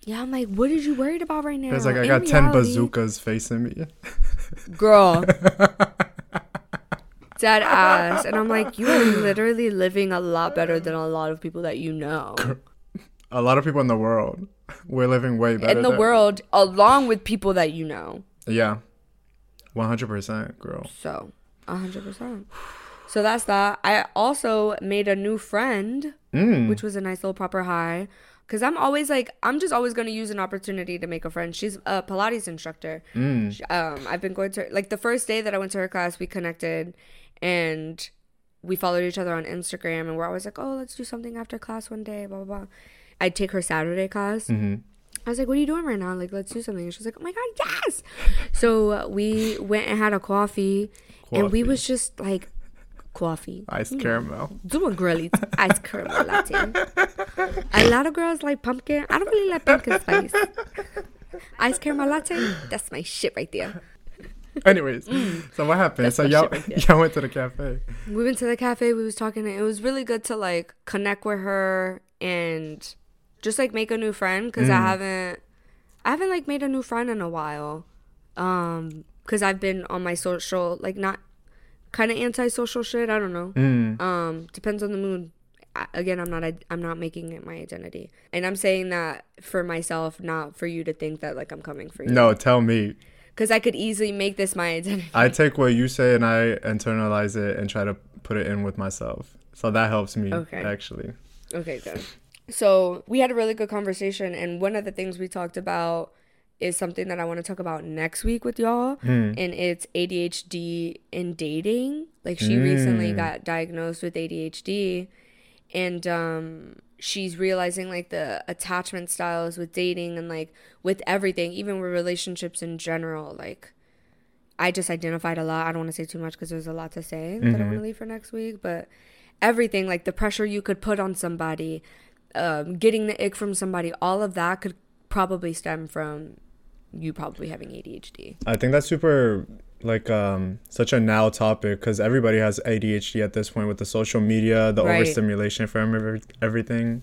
Yeah, I'm like, what are you worried about right now? it's like I In got ten bazookas facing me. [LAUGHS] girl. [LAUGHS] Dead ass, and I'm like, you are literally living a lot better than a lot of people that you know A lot of people in the world, we're living way better. in the world, along with people that you know. Yeah, one hundred percent, girl. So, hundred percent. So that's that. I also made a new friend, Mm. which was a nice little proper high. Cause I'm always like, I'm just always gonna use an opportunity to make a friend. She's a Pilates instructor. Mm. Sh- Um, I've been going to like the first day that I went to her class, we connected, and we followed each other on Instagram, and we're always like, oh, let's do something after class one day, blah blah blah. I'd take her Saturday class. hmm I was like, "What are you doing right now? Like, let's do something." And was like, "Oh my god, yes!" So uh, we went and had a coffee, and we was just like, coffee, Iced caramel. Do doing girly ice caramel latte. A lot of girls like pumpkin. I don't really like pumpkin spice. Ice caramel latte, that's my shit right there. Anyways, so what happened? That's so y'all, right y'all went to the cafe. We went to the cafe. We was talking. And it was really good to like connect with her and just like make a new friend because I Mm. haven't, I haven't like made a new friend in a while. Um, because I've been on my social like not kind of anti-social shit. I don't know. Mm. Um, depends on the mood. I- Again, I'm not. I'm not making it my identity, and I'm saying that for myself, not for you to think that like I'm coming for you. No, tell me. because I could easily make this my identity. I take what you say and I internalize it and try to put it in with myself. So that helps me Okay. actually. Okay, good. So we had a really good conversation, and one of the things we talked about is something that I want to talk about next week with y'all, Hmm. and it's ADHD in dating. Like she recently Mm. got diagnosed with ADHD, and um, she's realizing like the attachment styles with dating and like with everything, even with relationships in general. Like I just identified a lot. I don't want to say too much because there's a lot to say that I want to leave for next week, but everything like the pressure you could put on somebody, um, getting the ick from somebody, all of that could probably stem from you probably having ADHD. I think that's super like um such a now topic because everybody has ADHD at this point with the social media, the Right. overstimulation from every, everything.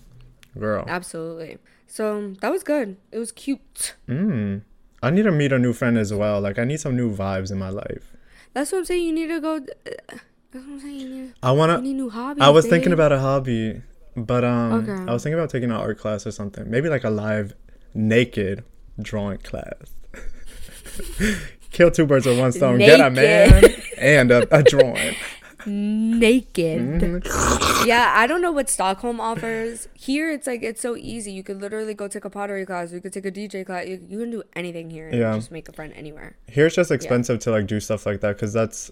Girl. Absolutely. So that was good. It was cute. Mm. I need to meet a new friend as well. Like I need some new vibes in my life. That's what I'm saying. You need to go. That's what I'm saying. You need, I wanna need new hobbies. I was thinking about a hobby, but um Okay. I was thinking about taking an art class or something. Maybe like a live naked drawing class. [LAUGHS] Kill two birds with one stone. Get a man and a, a drawing. naked. Mhm. yeah, I don't know what Stockholm offers. Here, it's like it's so easy. You could literally go take a pottery class. You could take a DJ class. You, you can do anything here. Yeah. just make a friend anywhere. Here it's just expensive to like do stuff like that because that's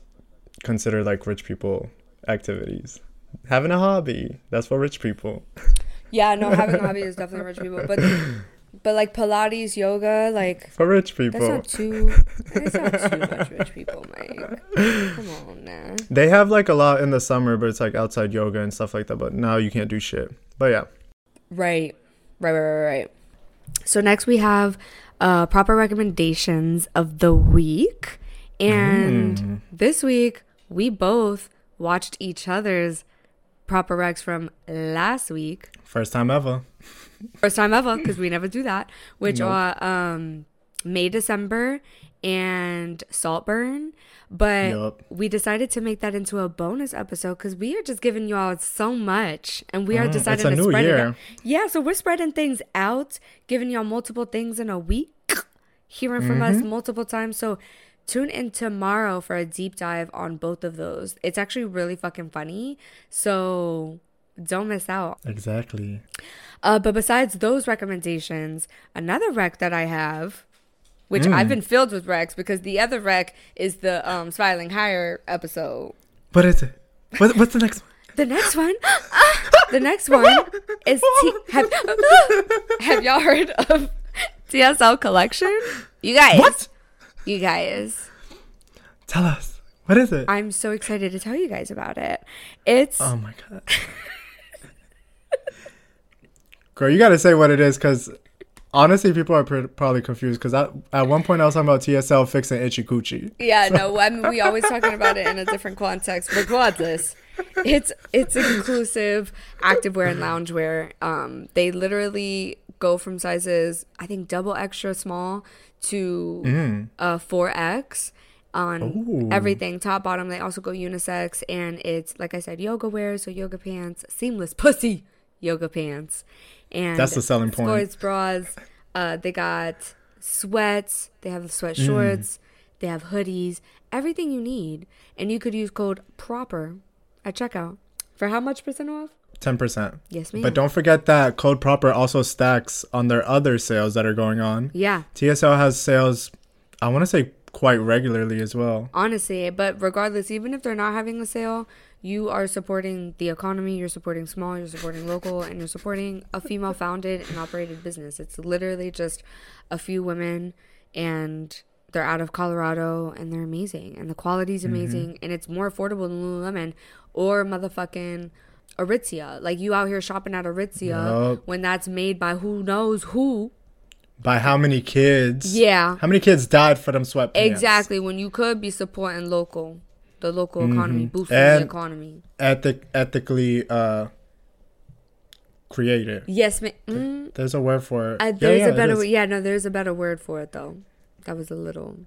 considered like rich people activities. Having a hobby, that's for rich people. Yeah, no, having a hobby is definitely rich people. But [LAUGHS] but like Pilates, yoga, like For rich people. that's not too. That's not too [LAUGHS] much rich people, Mike. Come on, now. They have like a lot in the summer, but it's like outside yoga and stuff like that. But now you can't do shit. But yeah. Right. Right, right, right, right. So next we have uh proper recommendations of the week. And Mm. this week we both watched each other's proper recs from last week. First time ever. First time ever, because we never do that. Which Nope. are um May December and Saltburn. But we decided to make that into a bonus episode because we are just giving y'all so much and we are Mm, deciding a to new spread it year. out. Yeah, so we're spreading things out, giving y'all multiple things in a week, hearing from us Mm-hmm. multiple times. So tune in tomorrow for a deep dive on both of those. It's actually really fucking funny. So don't miss out. Exactly. Uh, but besides those recommendations, another rec that I have, which I've been filled with recs because the other rec is the um, Spiraling Higher episode. What is it? What, what's the next one? The next one, [LAUGHS] the next one is T- have, have y'all heard of TSL Collection? You guys, What? you guys. Tell us. What is it? I'm so excited to tell you guys about it. It's oh my god. Girl, you gotta say what it is, cause honestly, people are pr- probably confused. Cause at, at one point I was talking about TSL fixing itchy coochie. Yeah, no, I mean, we always talking about it in a different context. But regardless, it's it's inclusive activewear and loungewear. Um, they literally go from sizes I think double extra small to uh four X on Ooh. everything top bottom. They also go unisex, and it's like I said, yoga wear, so yoga pants, seamless pussy yoga pants, and That's the selling point. Sports bras. Uh, they got sweats. They have sweat Mm. shorts. They have hoodies. Everything you need, and you could use code proper at checkout for how much percent off? Ten percent. Yes, ma'am. But don't forget that Code Proper also stacks on their other sales that are going on. Yeah, TSL has sales, I want to say quite regularly as well. honestly, but regardless, even if they're not having a sale, you are supporting the economy, you're supporting small, you're supporting local, and you're supporting a female founded and operated business. It's literally just a few women and they're out of Colorado and they're amazing and the quality's mm-hmm. amazing and it's more affordable than Lululemon or motherfucking Aritzia. Like you out here shopping at Aritzia Yup. when that's made by who knows who. By how many kids? Yeah. How many kids died for them sweatpants? Exactly, when you could be supporting local, the local economy, boosting And- the economy. Ethic, ethically uh, created. Yes, ma- mm, There's a word for it. uh, there's yeah, a better. word. Yeah, no, there's a better word for it though. That was a little.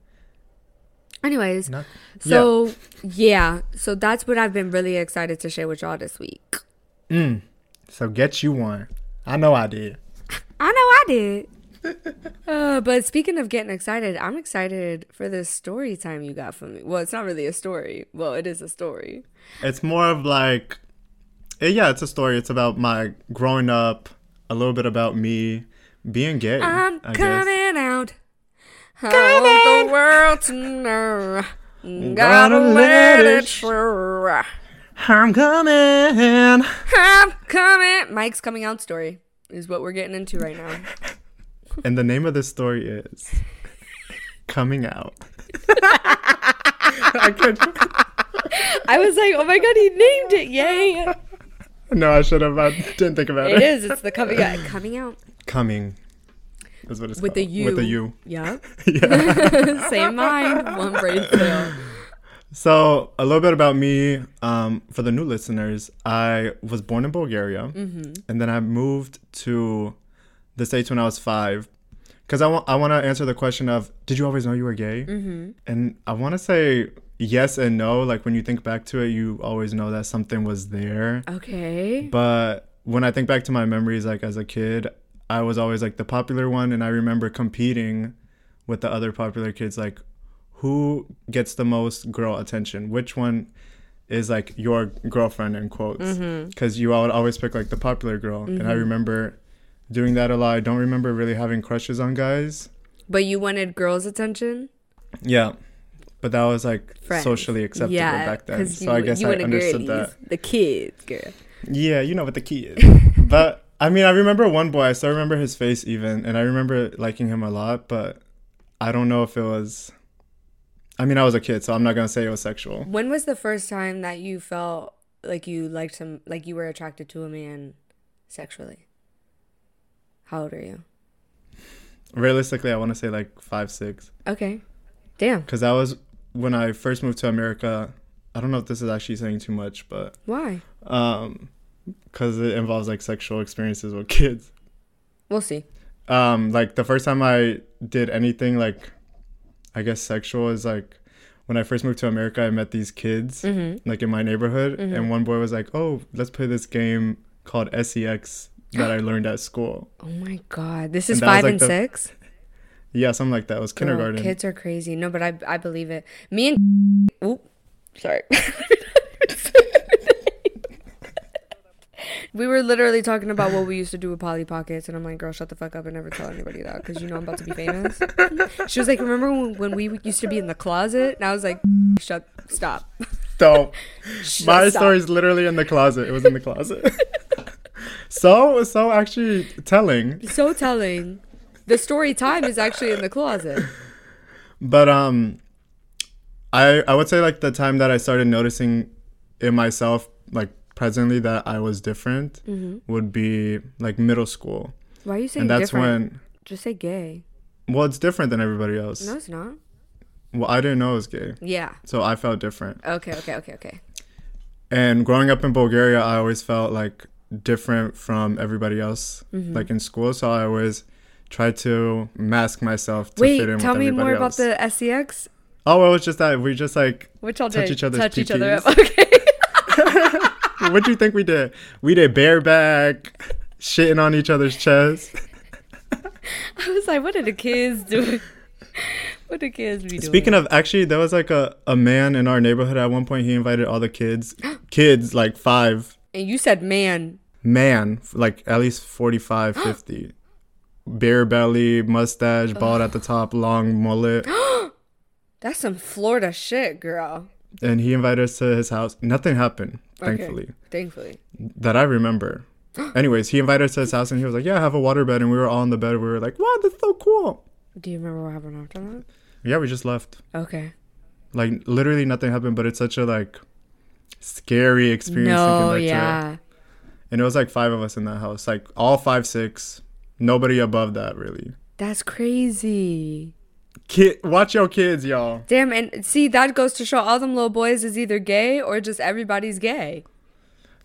Anyways, Not- so yeah. so that's what I've been really excited to share with y'all this week. Mm. So get you one. I know I did. [LAUGHS] I know I did. [LAUGHS] uh, but speaking of getting excited, I'm excited for this story time you got for me. Well, it's not really a story. Well, it is a story. It's more of like, eh, yeah, it's a story. It's about my growing up, a little bit about me being gay. I'm I guess. coming out. I want the world to know. Gotta Gotta let let it show. I'm coming. I'm coming. Mike's coming out story is what we're getting into right now. [LAUGHS] And the name of this story is Coming Out. [LAUGHS] I could, I was like, oh my god, he named it! Yay! no, I should have. I didn't think about It it. is. It's the coming out. [LAUGHS] Coming out Coming. Is what it's with the called. U. With the U. [LAUGHS] Yeah. Yeah. Same mind. One brain cell. So a little bit about me. Um, for the new listeners, I was born in Bulgaria, Mm-hmm. and then I moved to the states when I was five. Because I want I want to answer the question of Did you always know you were gay? Mm-hmm. And I want to say yes and no. Like when you think back to it, you always know that something was there. Okay. But when I think back to my memories, like as a kid, I was always like the popular one, and I remember competing with the other popular kids. Like, who gets the most girl attention? Which one is like your girlfriend in quotes? Because you would always pick like the popular girl, and I remember doing that a lot. I don't remember really having crushes on guys. But you wanted girls' attention. Yeah. But that was like Friends. socially acceptable yeah, back then. So you, I guess I understood girlies, that. The kids, girl. Yeah, you know what the [LAUGHS] key is. but I mean, I remember one boy. I still remember his face even, and I remember liking him a lot. But I don't know if it was. I mean, I was a kid, so I'm not gonna say it was sexual. When was the first time that you felt like you liked him, like you were attracted to a man sexually? How old are you? Realistically, I want to say like five, six, Okay. Damn. because that was when I first moved to America. I don't know if this is actually saying too much, but Why? um, because it involves like sexual experiences with kids. We'll see. um like the first time i did anything like i guess sexual is like when i first moved to america i met these kids like in my neighborhood and one boy was like oh let's play this game called sex that i learned at school [GASPS] Oh my god. This is And five like, and the- six? Yeah, something like that. It was Girl, kindergarten. kids are crazy. No, but I I believe it. Me and [LAUGHS] oop, sorry. [LAUGHS] we were literally talking about what we used to do with Polly Pockets, and I'm like, girl, shut the fuck up and never tell anybody that because you know I'm about to be famous. She was like, remember when, when we used to be in the closet? And I was like, shut, stop. Don't. [LAUGHS] Shut- My stop. story's literally in the closet. It was in the closet. So so actually telling. so telling. The story time is actually in the closet. But um I I would say like the time that I started noticing in myself like presently that I was different Mm-hmm. would be like middle school. Why are you saying And that's different? when Just say gay. well it's different than everybody else. No, it's not. Well, I didn't know it was gay. Yeah. So I felt different. Okay, okay, okay, okay. And growing up in Bulgaria, I always felt like different from everybody else Mm-hmm. like in school, so I always tried to mask myself to Wait, fit in tell me more else. about the SEX. Oh, it was just that we just like Which y'all Touch did? each other's Touch each other up. [LAUGHS] Okay. [LAUGHS] what do you think we did? We did bareback, shitting on each other's chests. [LAUGHS] I was like, what are the kids doing? What the kids be doing? Speaking of, actually, there was like a, a man in our neighborhood at one point. He invited all the kids, [GASPS] kids like five, and you said man. man, like at least 45, [GASPS] 50. Beer belly, mustache, bald at the top, long mullet. [GASPS] That's some Florida shit, girl. And he invited us to his house. Nothing happened, Okay. thankfully, Thankfully. that I remember. [GASPS] Anyways, he invited us to his house and he was like, Yeah, I have a water bed. And we were all in the bed. We were like, Wow, that's so cool. Do you remember what happened after that? Yeah, we just left. Okay. Like, literally nothing happened, but it's such a like scary experience. No, thinking back to it. yeah. And it was like five of us in that house, like all five, six. Nobody above that, really. That's crazy. Kid, watch your kids, y'all. Damn, and see, that goes to show all them little boys is either gay or just everybody's gay.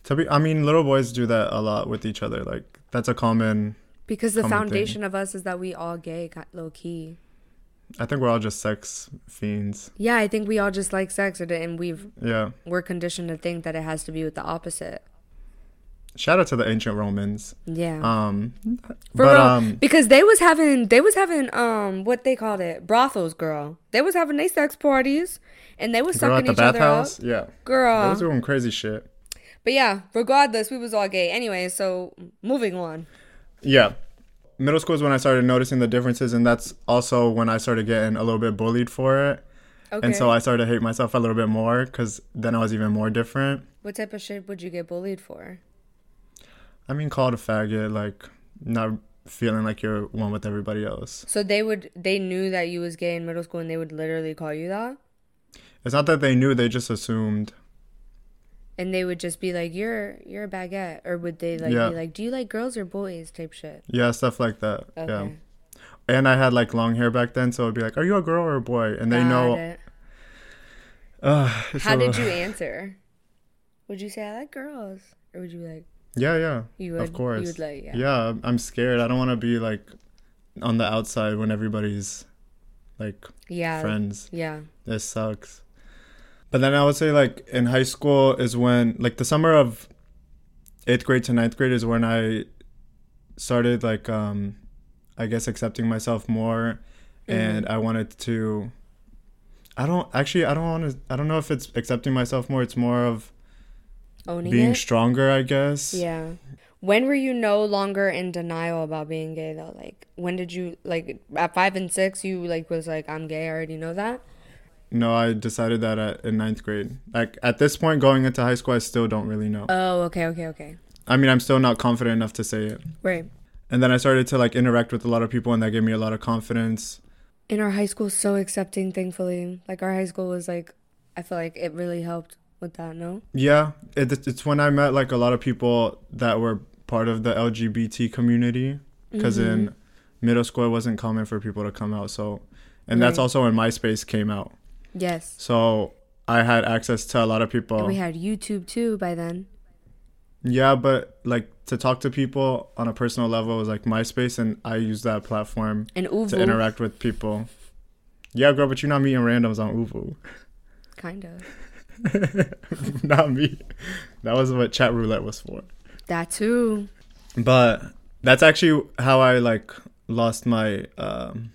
To be, I mean, little boys do that a lot with each other. Like that's a common. Because the Common thing. foundation of us is that we all gay, got low key. I think we're all just sex fiends. Yeah, I think we all just like sex, and- we've Yeah. we're conditioned to think that it has to be with the opposite. Shout out to the ancient Romans. Yeah. Um, For but real, um, because they was having they was having um what they called it brothels, girl. They was having they sex parties, and they was sucking the each other up, yeah, they girl. was doing crazy shit. But yeah, regardless, we was all gay anyway. So moving on. Yeah. Middle school is when I started noticing the differences, and that's also when I started getting a little bit bullied for it. Okay. And so I started to hate myself a little bit more because then I was even more different. what type of shit would you get bullied for? I mean, called a faggot, like not feeling like you're one with everybody else. So they would they knew that you was gay in middle school, and they would literally call you that, It's not that they knew; they just assumed. And they would just be like, "You're you're a baguette," or would they like Yeah. be like, "Do you like girls or boys?" type shit. Yeah, stuff like that. Yeah. And I had like long hair back then, so it'd be like, "Are you a girl or a boy?" And they Got know. Uh, [SIGHS] How a- did [LAUGHS] you answer? Would you say I like girls, or would you be like Yeah, yeah. you would? of course. You would like yeah. yeah, I'm- I'm scared. I don't want to be like on the outside when everybody's like Yeah. friends. Yeah. This sucks. But then I would say like in high school is when like the summer of eighth grade to ninth grade is when I started like um I guess accepting myself more and I wanted to I don't actually I don't want to I don't know if it's accepting myself more it's more of Owning being it. stronger I guess. Yeah. When were you no longer in denial about being gay though? Like when did you like at five and six you like was like I'm gay, I already know that? No, I decided that at, in ninth grade. Like at this point going into high school I still don't really know. Oh, okay, okay, okay. I mean I'm still not confident enough to say it. Right. And then I started to like interact with a lot of people and that gave me a lot of confidence. In our high school so accepting, thankfully. Like our high school was like I feel like it really helped with that, no? Yeah, it, it's when I met like a lot of people that were part of the LGBT community because mm-hmm. in middle school it wasn't common for people to come out. So, and that's also when MySpace came out. Yes. So I had access to a lot of And people. we had YouTube too by then. yeah, but like to talk to people on a personal level was like MySpace, and I used that platform And to interact with people. Yeah, girl, but you're not meeting randoms on ooVoo. Kind of. [LAUGHS] not me. That was what chat roulette was for. That too. But that's actually how I like lost my um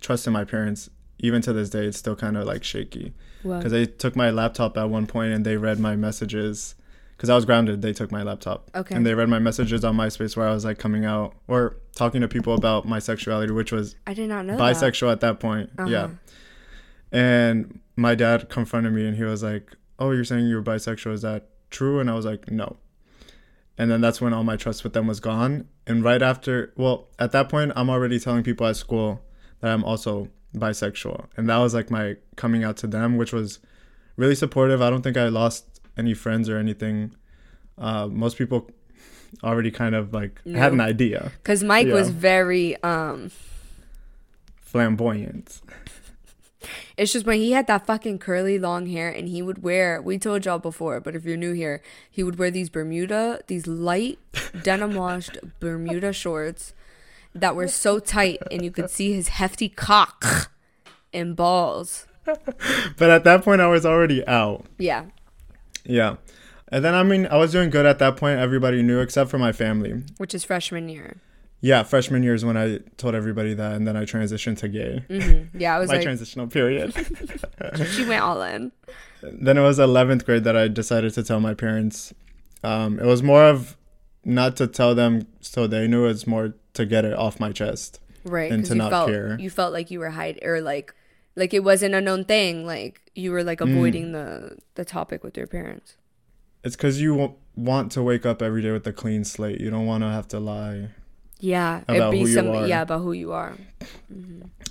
trust in my parents even to this day it's still kind of like shaky because they took my laptop at one point and they read my messages because I was grounded. They took my laptop okay. and they read my messages on MySpace where I was like coming out or talking to people about my sexuality, which was I did not know that. bisexual at that point. Uh-huh. Yeah. And my dad confronted me and he was like, "Oh, you're saying you're bisexual? Is that true?" And I was like, "No." And then that's when all my trust with them was gone. And right after, well, at that point, I'm already telling people at school that I'm also bisexual. And that was like my coming out to them, which was really supportive. I don't think I lost any friends or anything. Uh, most people already kind of like had an idea. Because Mike was very um Flamboyant. [LAUGHS] It's just when he had that fucking curly long hair and he would wear, we told y'all before, but if you're new here, he would wear these Bermuda, these light denim washed Bermuda shorts that were so tight and you could see his hefty cock and balls. But at that point, I was already out. Yeah. Yeah. And then, I mean, I was doing good at that point. Everybody knew except for my family. Which is freshman year. Yeah, freshman year is when I told everybody that, and then I transitioned to gay. hmm Yeah, I was My like, transitional period. [LAUGHS] she went all in. then it was 11th grade that I decided to tell my parents. Um, it was more of not to tell them so they knew, it's more to get it off my chest. Right. And to you not felt, care. You felt like you were hiding, or like, like it wasn't a known thing. Like you were Mm. like avoiding the the topic with your parents. It's because you w- want to wake up every day with a clean slate. You don't want to have to lie. Yeah, About it'd be who you some are. yeah about who you are.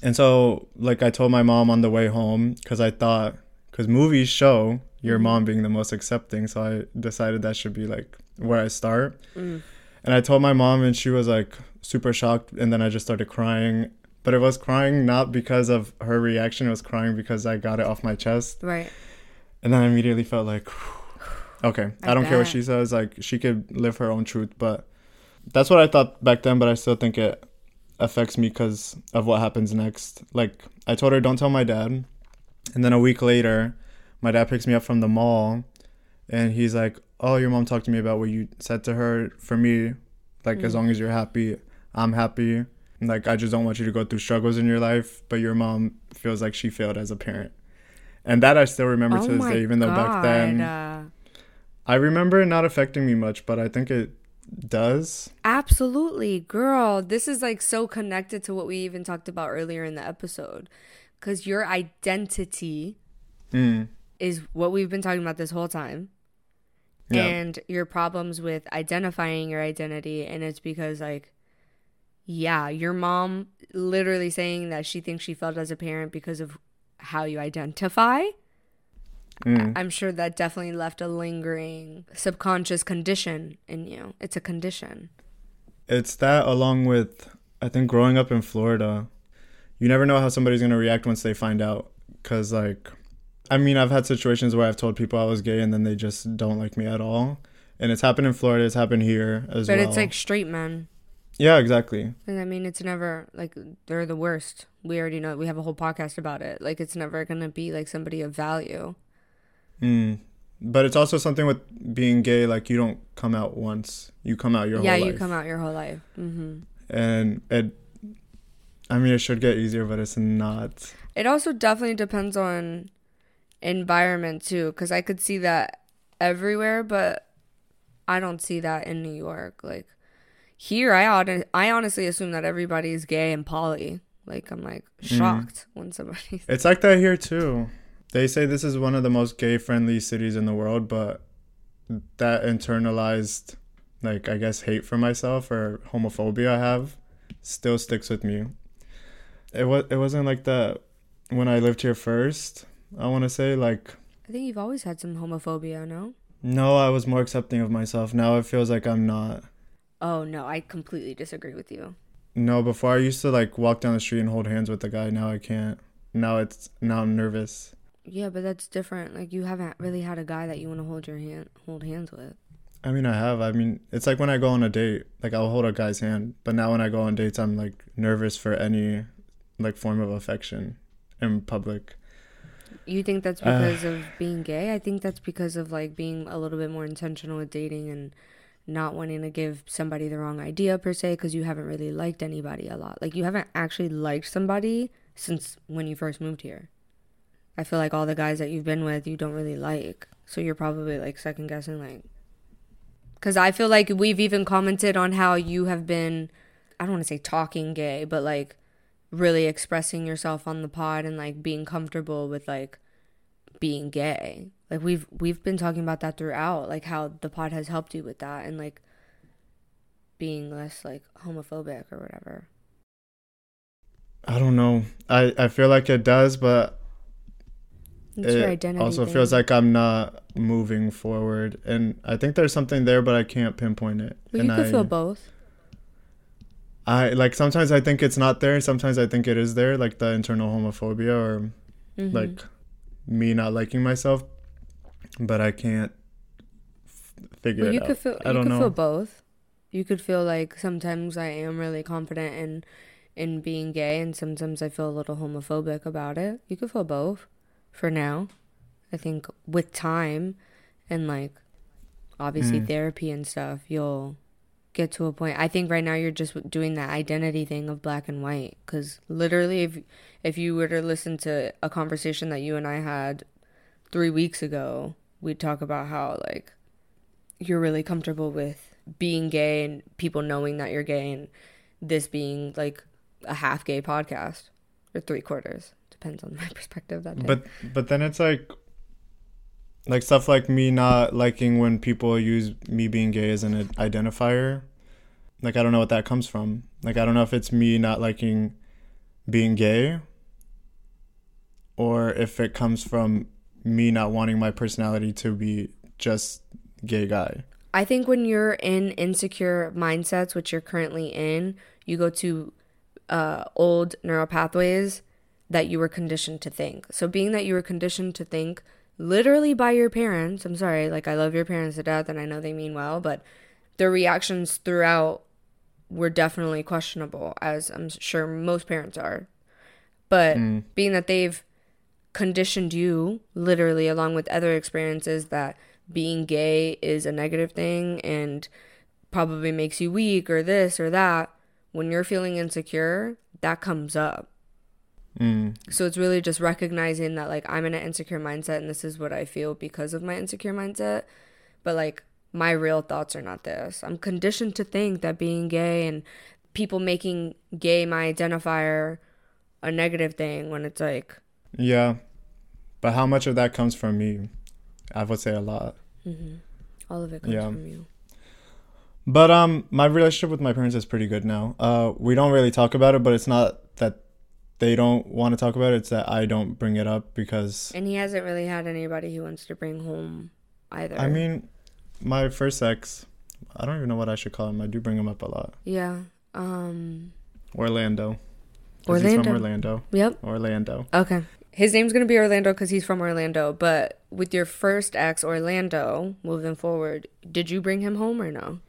And so, like, I told my mom on the way home because I thought, because movies show your Mhm. mom being the most accepting. So I decided that should be like where I start. Mm. And I told my mom, and she was like super shocked. And then I just started crying. But it was crying not because of her reaction, it was crying because I got it off my chest. Right. And then I immediately felt like, [SIGHS] okay, [SIGHS] I, I don't care what she says. Like, she could live her own truth. But that's what I thought back then. But I still think it affects me because of what happens next. Like, I told her, don't tell my dad. And then a week later, my dad picks me up from the mall and he's like, oh, your mom talked to me about what you said to her. For me, like, as Mm. long as you're happy, I'm happy. Like, I just don't want you to go through struggles in your life. But your mom feels like she failed as a parent. And that I still remember oh to this day, even though back then uh, I remember it not affecting me much, but I think it does. absolutely, girl. This is like so connected to what we even talked about earlier in the episode, because your identity Mm. is what we've been talking about this whole time. Yeah. and your problems with identifying your identity and it's because like yeah your mom literally saying that she thinks she felt as a parent because of how you identify Mm. i'm sure that definitely left a lingering subconscious condition in you it's a condition It's that along with I think growing up in Florida, you never know how somebody's going to react once they find out cuz like I mean, I've had situations where I've told people I was gay and then they just don't like me at all. And it's happened in Florida, it's happened here as but well. But it's like straight men Yeah, exactly. and i mean it's never like they're the worst we already know we have a whole podcast about it like it's never gonna be like somebody of value Mm. But it's also something with being gay like you don't come out once. You come out your yeah whole life. Yeah, you come out your whole life hmm and it I mean, it should get easier, but it's not. It also definitely depends on environment too, because I could see that everywhere, but I don't see that in New York. Like here, I I honestly assume that everybody is gay and poly. Like I'm like mm. shocked when somebody. [LAUGHS] It's like that here too. They say this is one of the most gay friendly cities in the world, but that internalized like I guess hate for myself or homophobia I have still sticks with me. It was it wasn't like that when I lived here first. I want to say like I think you've always had some homophobia, no? no, I was more accepting of myself. Now it feels like I'm not. Oh no, I completely disagree with you. No, before I used to like walk down the street and hold hands with a guy. Now I can't. Now it's now I'm nervous. Yeah, but that's different. Like you haven't really had a guy that you want to hold your hand, hold hands with. I mean, I have. I mean, it's like when I go on a date, like I'll hold a guy's hand, but now when I go on dates, I'm like nervous for any like form of affection in public. You think that's Uh. because of being gay? I think that's because of like being a little bit more intentional with dating and not wanting to give somebody the wrong idea per se because you haven't really liked anybody a lot. Like you haven't actually liked somebody since when you first moved here. I feel like all the guys that you've been with, you don't really like. So you're probably like second guessing, like. Because I feel like we've even commented on how you have been, I don't want to say talking gay, but like really expressing yourself on the pod and like being comfortable with like being gay. Like we've we've been talking about that throughout, like how the pod has helped you with that and like being less like homophobic or whatever. I don't know. I I feel like it does, but It's your it identity. also thing. feels like I'm not moving forward, and I think there's something there, but I can't pinpoint it. well, and you could I, feel both. I like sometimes I think it's not there, sometimes I think it is there, like the internal homophobia or Mhm. like me not liking myself, but I can't f- figure well, it you out. could feel I you don't could know. feel both. You could feel like sometimes I am really confident in in being gay, and sometimes I feel a little homophobic about it. You could feel both. For now, I think with time and like obviously Mm. therapy and stuff, you'll get to a point. I think right now you're just doing that identity thing of black and white. Because literally, if if you were to listen to a conversation that you and I had three weeks ago, we'd talk about how like you're really comfortable with being gay and people knowing that you're gay, and this being like a half gay podcast or three quarters depends on my [LAUGHS] perspective that day. But but then it's like like stuff like me not liking when people use me being gay as an identifier. Like I don't know what that comes from. Like I don't know if it's me not liking being gay or if it comes from me not wanting my personality to be just gay guy. I think when you're in insecure mindsets, which you're currently in, you go to uh, old neural pathways that you were conditioned to think. So, being that you were conditioned to think literally by your parents, I'm sorry, like I love your parents to death and I know they mean well, but their reactions throughout were definitely questionable, as I'm sure most parents are. But Mm. being that they've conditioned you literally along with other experiences that being gay is a negative thing and probably makes you weak or this or that when you're feeling insecure that comes up Mm. so it's really just recognizing that like i'm in an insecure mindset and this is what i feel because of my insecure mindset but like my real thoughts are not this i'm conditioned to think that being gay and people making gay my identifier a negative thing when it's like Yeah. But how much of that comes from me? I would say a lot. all of it comes Yeah. from you But um, my relationship with my parents is pretty good now. Uh, we don't really talk about it, but it's not that they don't want to talk about it. It's that I don't bring it up because And he hasn't really had anybody he wants to bring home either. I mean, my first ex, I don't even know what I should call him. I do bring him up a lot. yeah. Um. Orlando. 'Cause He's Orlando. from Orlando. Yep. Orlando. Okay. His name's gonna be Orlando because he's from Orlando. But with your first ex, Orlando, moving forward, did you bring him home or no?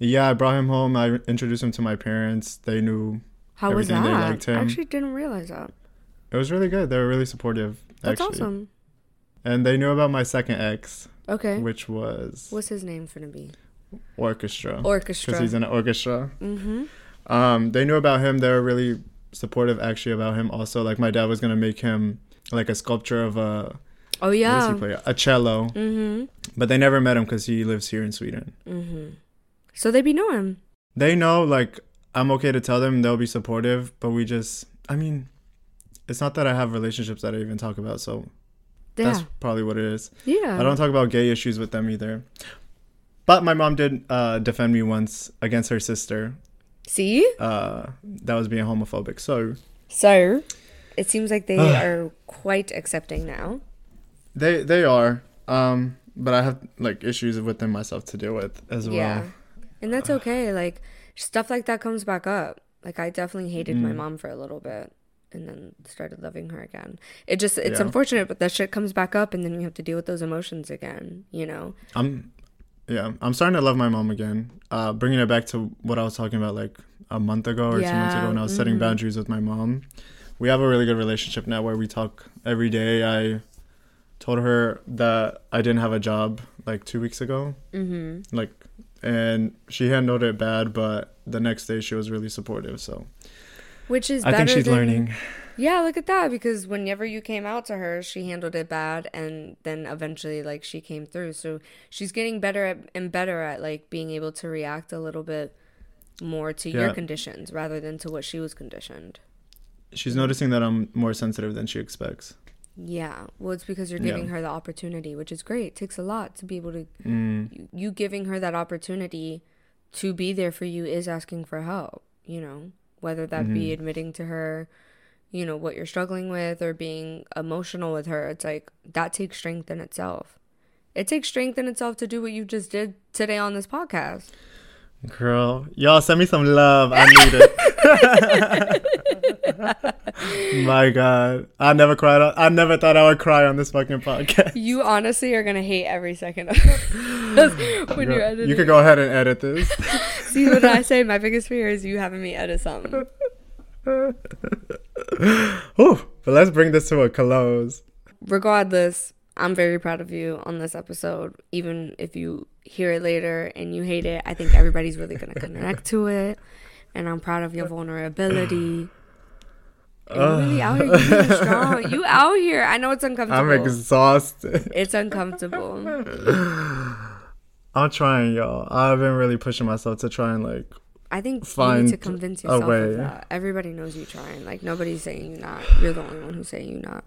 Yeah, I brought him home. I introduced him to my parents. They knew How was that? they liked I actually didn't realize that. it was really good. They were really supportive. That's actually. awesome. And they knew about my second ex, Okay. which was What's his name gonna be? orchestra. Orchestra. Because he's in an orchestra. mm-hmm. Um, they knew about him. They were really supportive, actually, about him. Also, like my dad was gonna make him like a sculpture of a Oh yeah. A cello. Mm-hmm. But they never met him because he lives here in Sweden. Mm-hmm. So they be know him. They know like I'm okay to tell them. They'll be supportive. But we just, I mean, it's not that I have relationships that I even talk about. So Yeah. that's probably what it is. yeah. I don't talk about gay issues with them either. But my mom did uh, defend me once against her sister See. uh, that was being homophobic. So So, it seems like they [SIGHS] are quite accepting now. they they are. Um, but I have like issues with them myself to deal with as well. Yeah. And that's okay. Like stuff like that comes back up. Like I definitely hated my Mm. mom for a little bit and then started loving her again. It just it's Yeah. unfortunate but that shit comes back up and then you have to deal with those emotions again, you know. I'm yeah, I'm starting to love my mom again. Uh, bringing it back to what I was talking about like a month ago or two months ago when I was setting mhm. boundaries with my mom. We have a really good relationship now where we talk every day. I told her that I didn't have a job like 2 weeks ago. Mhm. Like and she handled it bad, but the next day she was really supportive. So Which is I better think she's than, learning. Yeah, look at that. Because whenever you came out to her, she handled it bad, and then eventually, like, she came through. So she's getting better at, and better at like being able to react a little bit more to your conditions rather than to what she was conditioned. She's noticing that I'm more sensitive than she expects. Yeah, well, it's because you're Yeah. giving her the opportunity, which is great. It takes a lot to be able to. Mm, You, you giving her that opportunity to be there for you is asking for help. You know, whether that be Mhm. admitting to her, you know, what you're struggling with, or being emotional with her. It's like that takes strength in itself. It takes strength in itself to do what you just did today on this podcast. girl, y'all send me some love. I need it. [LAUGHS] My God, I never cried. on- I never thought I would cry on this fucking podcast. You honestly are gonna hate every second of [LAUGHS] this when you're editing. you could go ahead and edit this. [LAUGHS] See what I say? My biggest fear is you having me edit something. [LAUGHS] Ooh, but let's bring this to a close. regardless, I'm very proud of you on this episode. Even if you hear it later and you hate it, I think everybody's really going to connect to it. And I'm proud of your vulnerability. [CLEARS THROAT] Uh. You really out here. You strong. You out here. I know it's uncomfortable. I'm exhausted. it's uncomfortable. I'm trying, y'all. I've been really pushing myself to try and like. I think you Find need to convince yourself way. of that. Everybody knows you trying. Like nobody's saying you're not. You're the only one who's saying you're not.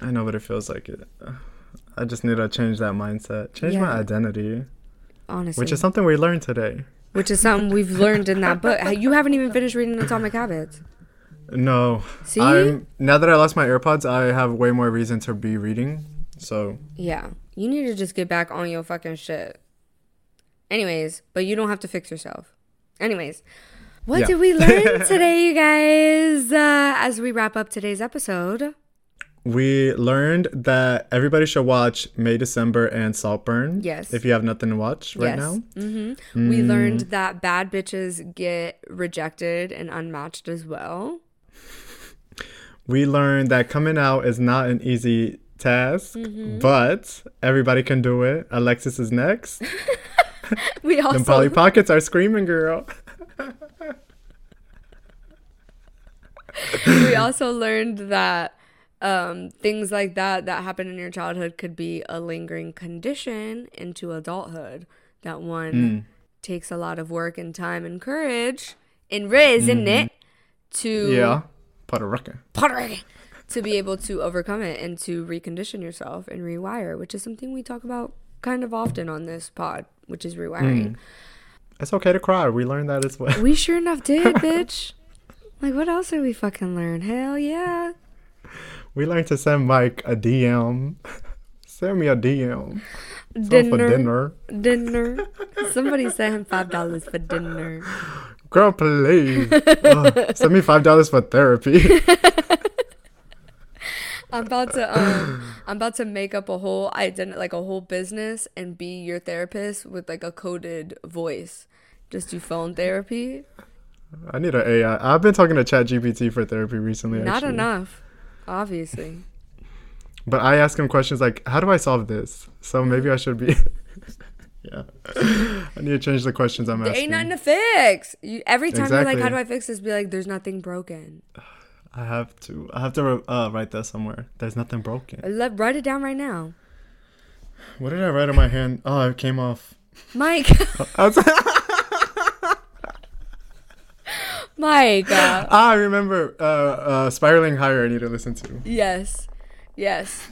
I know, but it feels like it. I just need to change that mindset, change my identity, Honestly, which is something we learned today. Which is something we've learned in that book. You haven't even finished reading Atomic Habits. No, See? I'm now that I lost my AirPods, I have way more reason to be reading. So Yeah, you need to just get back on your fucking shit. Anyways, but you don't have to fix yourself. Anyways, what Yeah. did we learn [LAUGHS] today, you guys? Uh, as we wrap up today's episode, we learned that everybody should watch May, December, and Saltburn. Yes. If you have nothing to watch right yes, now. hmm we learned that bad bitches get rejected and unmatched as well. We learned that coming out is not an easy task, Mm-hmm. but everybody can do it. Alexis is next. [LAUGHS] We also Polly Pockets are screaming, girl. [LAUGHS] we also learned that um, things like that that happen in your childhood could be a lingering condition into adulthood. That one Hmm. takes a lot of work and time and courage and riz, isn't it? To Mm-hmm. Yeah. Puerto Rican. Puerto Rican, to be able to overcome it and to recondition yourself and rewire, which is something we talk about kind of often on this pod, which is rewiring. It's okay to cry. We learned that as well. We sure enough did, [LAUGHS] bitch. Like, what else did we fucking learn? Hell yeah. We learned to send Mike a DM. [LAUGHS] Send me a DM. Dinner. for dinner. Dinner. [LAUGHS] Somebody sent him five dollars for dinner. Girl, please. Send me five dollars for therapy. [LAUGHS] I'm about to um I'm about to make up a whole ident like a whole business and be your therapist with like a coded voice. Just do phone therapy. I need an AI. I've been talking to ChatGPT for therapy recently. Not actually. enough, obviously. But I ask him questions like, "How do I solve this?" So maybe I should be. [LAUGHS] yeah. I need to change the questions I'm There asking. ain't nothing to fix. You, every time you're like, "How do I fix this?" Be like, "There's nothing broken." [SIGHS] I have to. I have to uh, write that somewhere. There's nothing broken. Let write it down right now, What did I write on my hand? Oh, it came off. Mike. [LAUGHS] [LAUGHS] Mike. uh, [LAUGHS] ah, I remember. Uh, uh, spiraling higher. I need to listen to. yes, yes.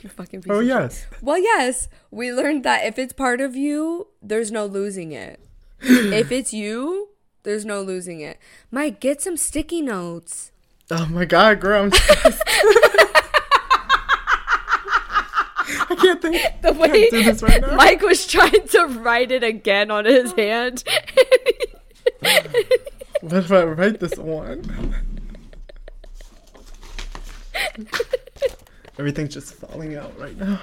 You fucking piece Oh of shit. yes. Well, yes, we learned that if it's part of you, there's no losing it. [LAUGHS] if it's you, there's no losing it. Mike, get some sticky notes. Oh my god, girl. I'm stressed. [LAUGHS] I can't think. The way right. Mike was trying to write it again on his hand. What if I write this one? Everything's just falling out right now.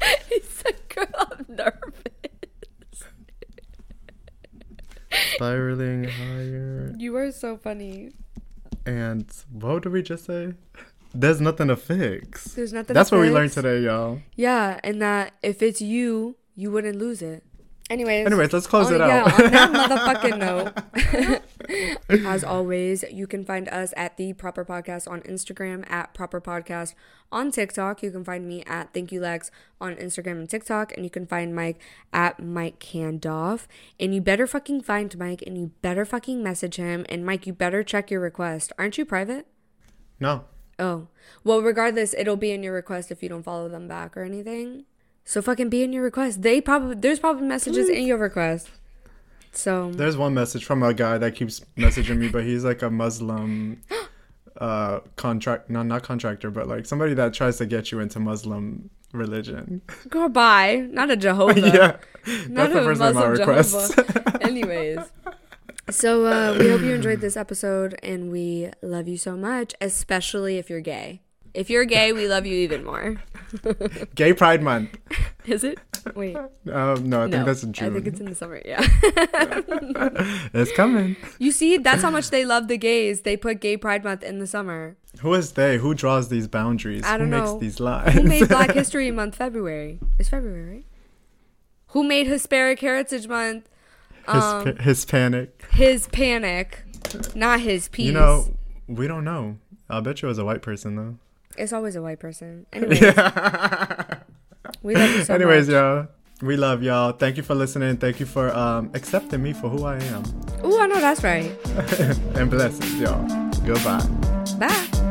[LAUGHS] he said, "Girl, I'm nervous." Spiraling higher. You are so funny. And what did we just say? There's nothing to fix. There's nothing. That's to what we learned today, y'all. Yeah, and that if it's you, you wouldn't lose it. Anyways. Anyways, let's close on, it yeah, out. on that [LAUGHS] motherfucking note. [LAUGHS] As always, you can find us at the Proper Podcast on Instagram, at Proper Podcast on TikTok. You can find me at Thank You Lex on Instagram and TikTok, and you can find Mike at Mike Kandov. And you better fucking find Mike, and you better fucking message him. And Mike, you better check your request. Aren't you private? No. Oh, well, regardless, it'll be in your request if you don't follow them back or anything. So fucking be in your request. They probably there's probably messages in your request. So There's one message from a guy that keeps messaging me, but he's like a Muslim [GASPS] uh contract no not contractor, but like somebody that tries to get you into Muslim religion. girl, bye. Not a [LAUGHS] Jehovah. yeah. Not That's the a first name I Muslim request. Jehovah. [LAUGHS] Anyways. So uh, we hope you enjoyed this episode and we love you so much, especially if you're gay. If you're gay, we love you even more. [LAUGHS] Gay Pride Month. Is it? Wait. Um, no, I think that's in June. I think it's in the summer. Yeah. [LAUGHS] it's coming. you see, that's how much they love the gays. They put Gay Pride Month in the summer. Who is they? Who draws these boundaries? I don't Who know. makes these lines? Who made Black [LAUGHS] History Month February? It's February, right? Who made Hispanic Heritage Month um, Hisp- Hispanic. his panic, not his peace? You know, we don't know. I'll bet you it was a white person though. It's always a white person. [LAUGHS] Anyways, we love you so Anyways, much. y'all. We love y'all. Thank you for listening. Thank you for um, accepting me for who I am. Oh, I know that's right. [LAUGHS] and blessings, y'all. Goodbye. Bye.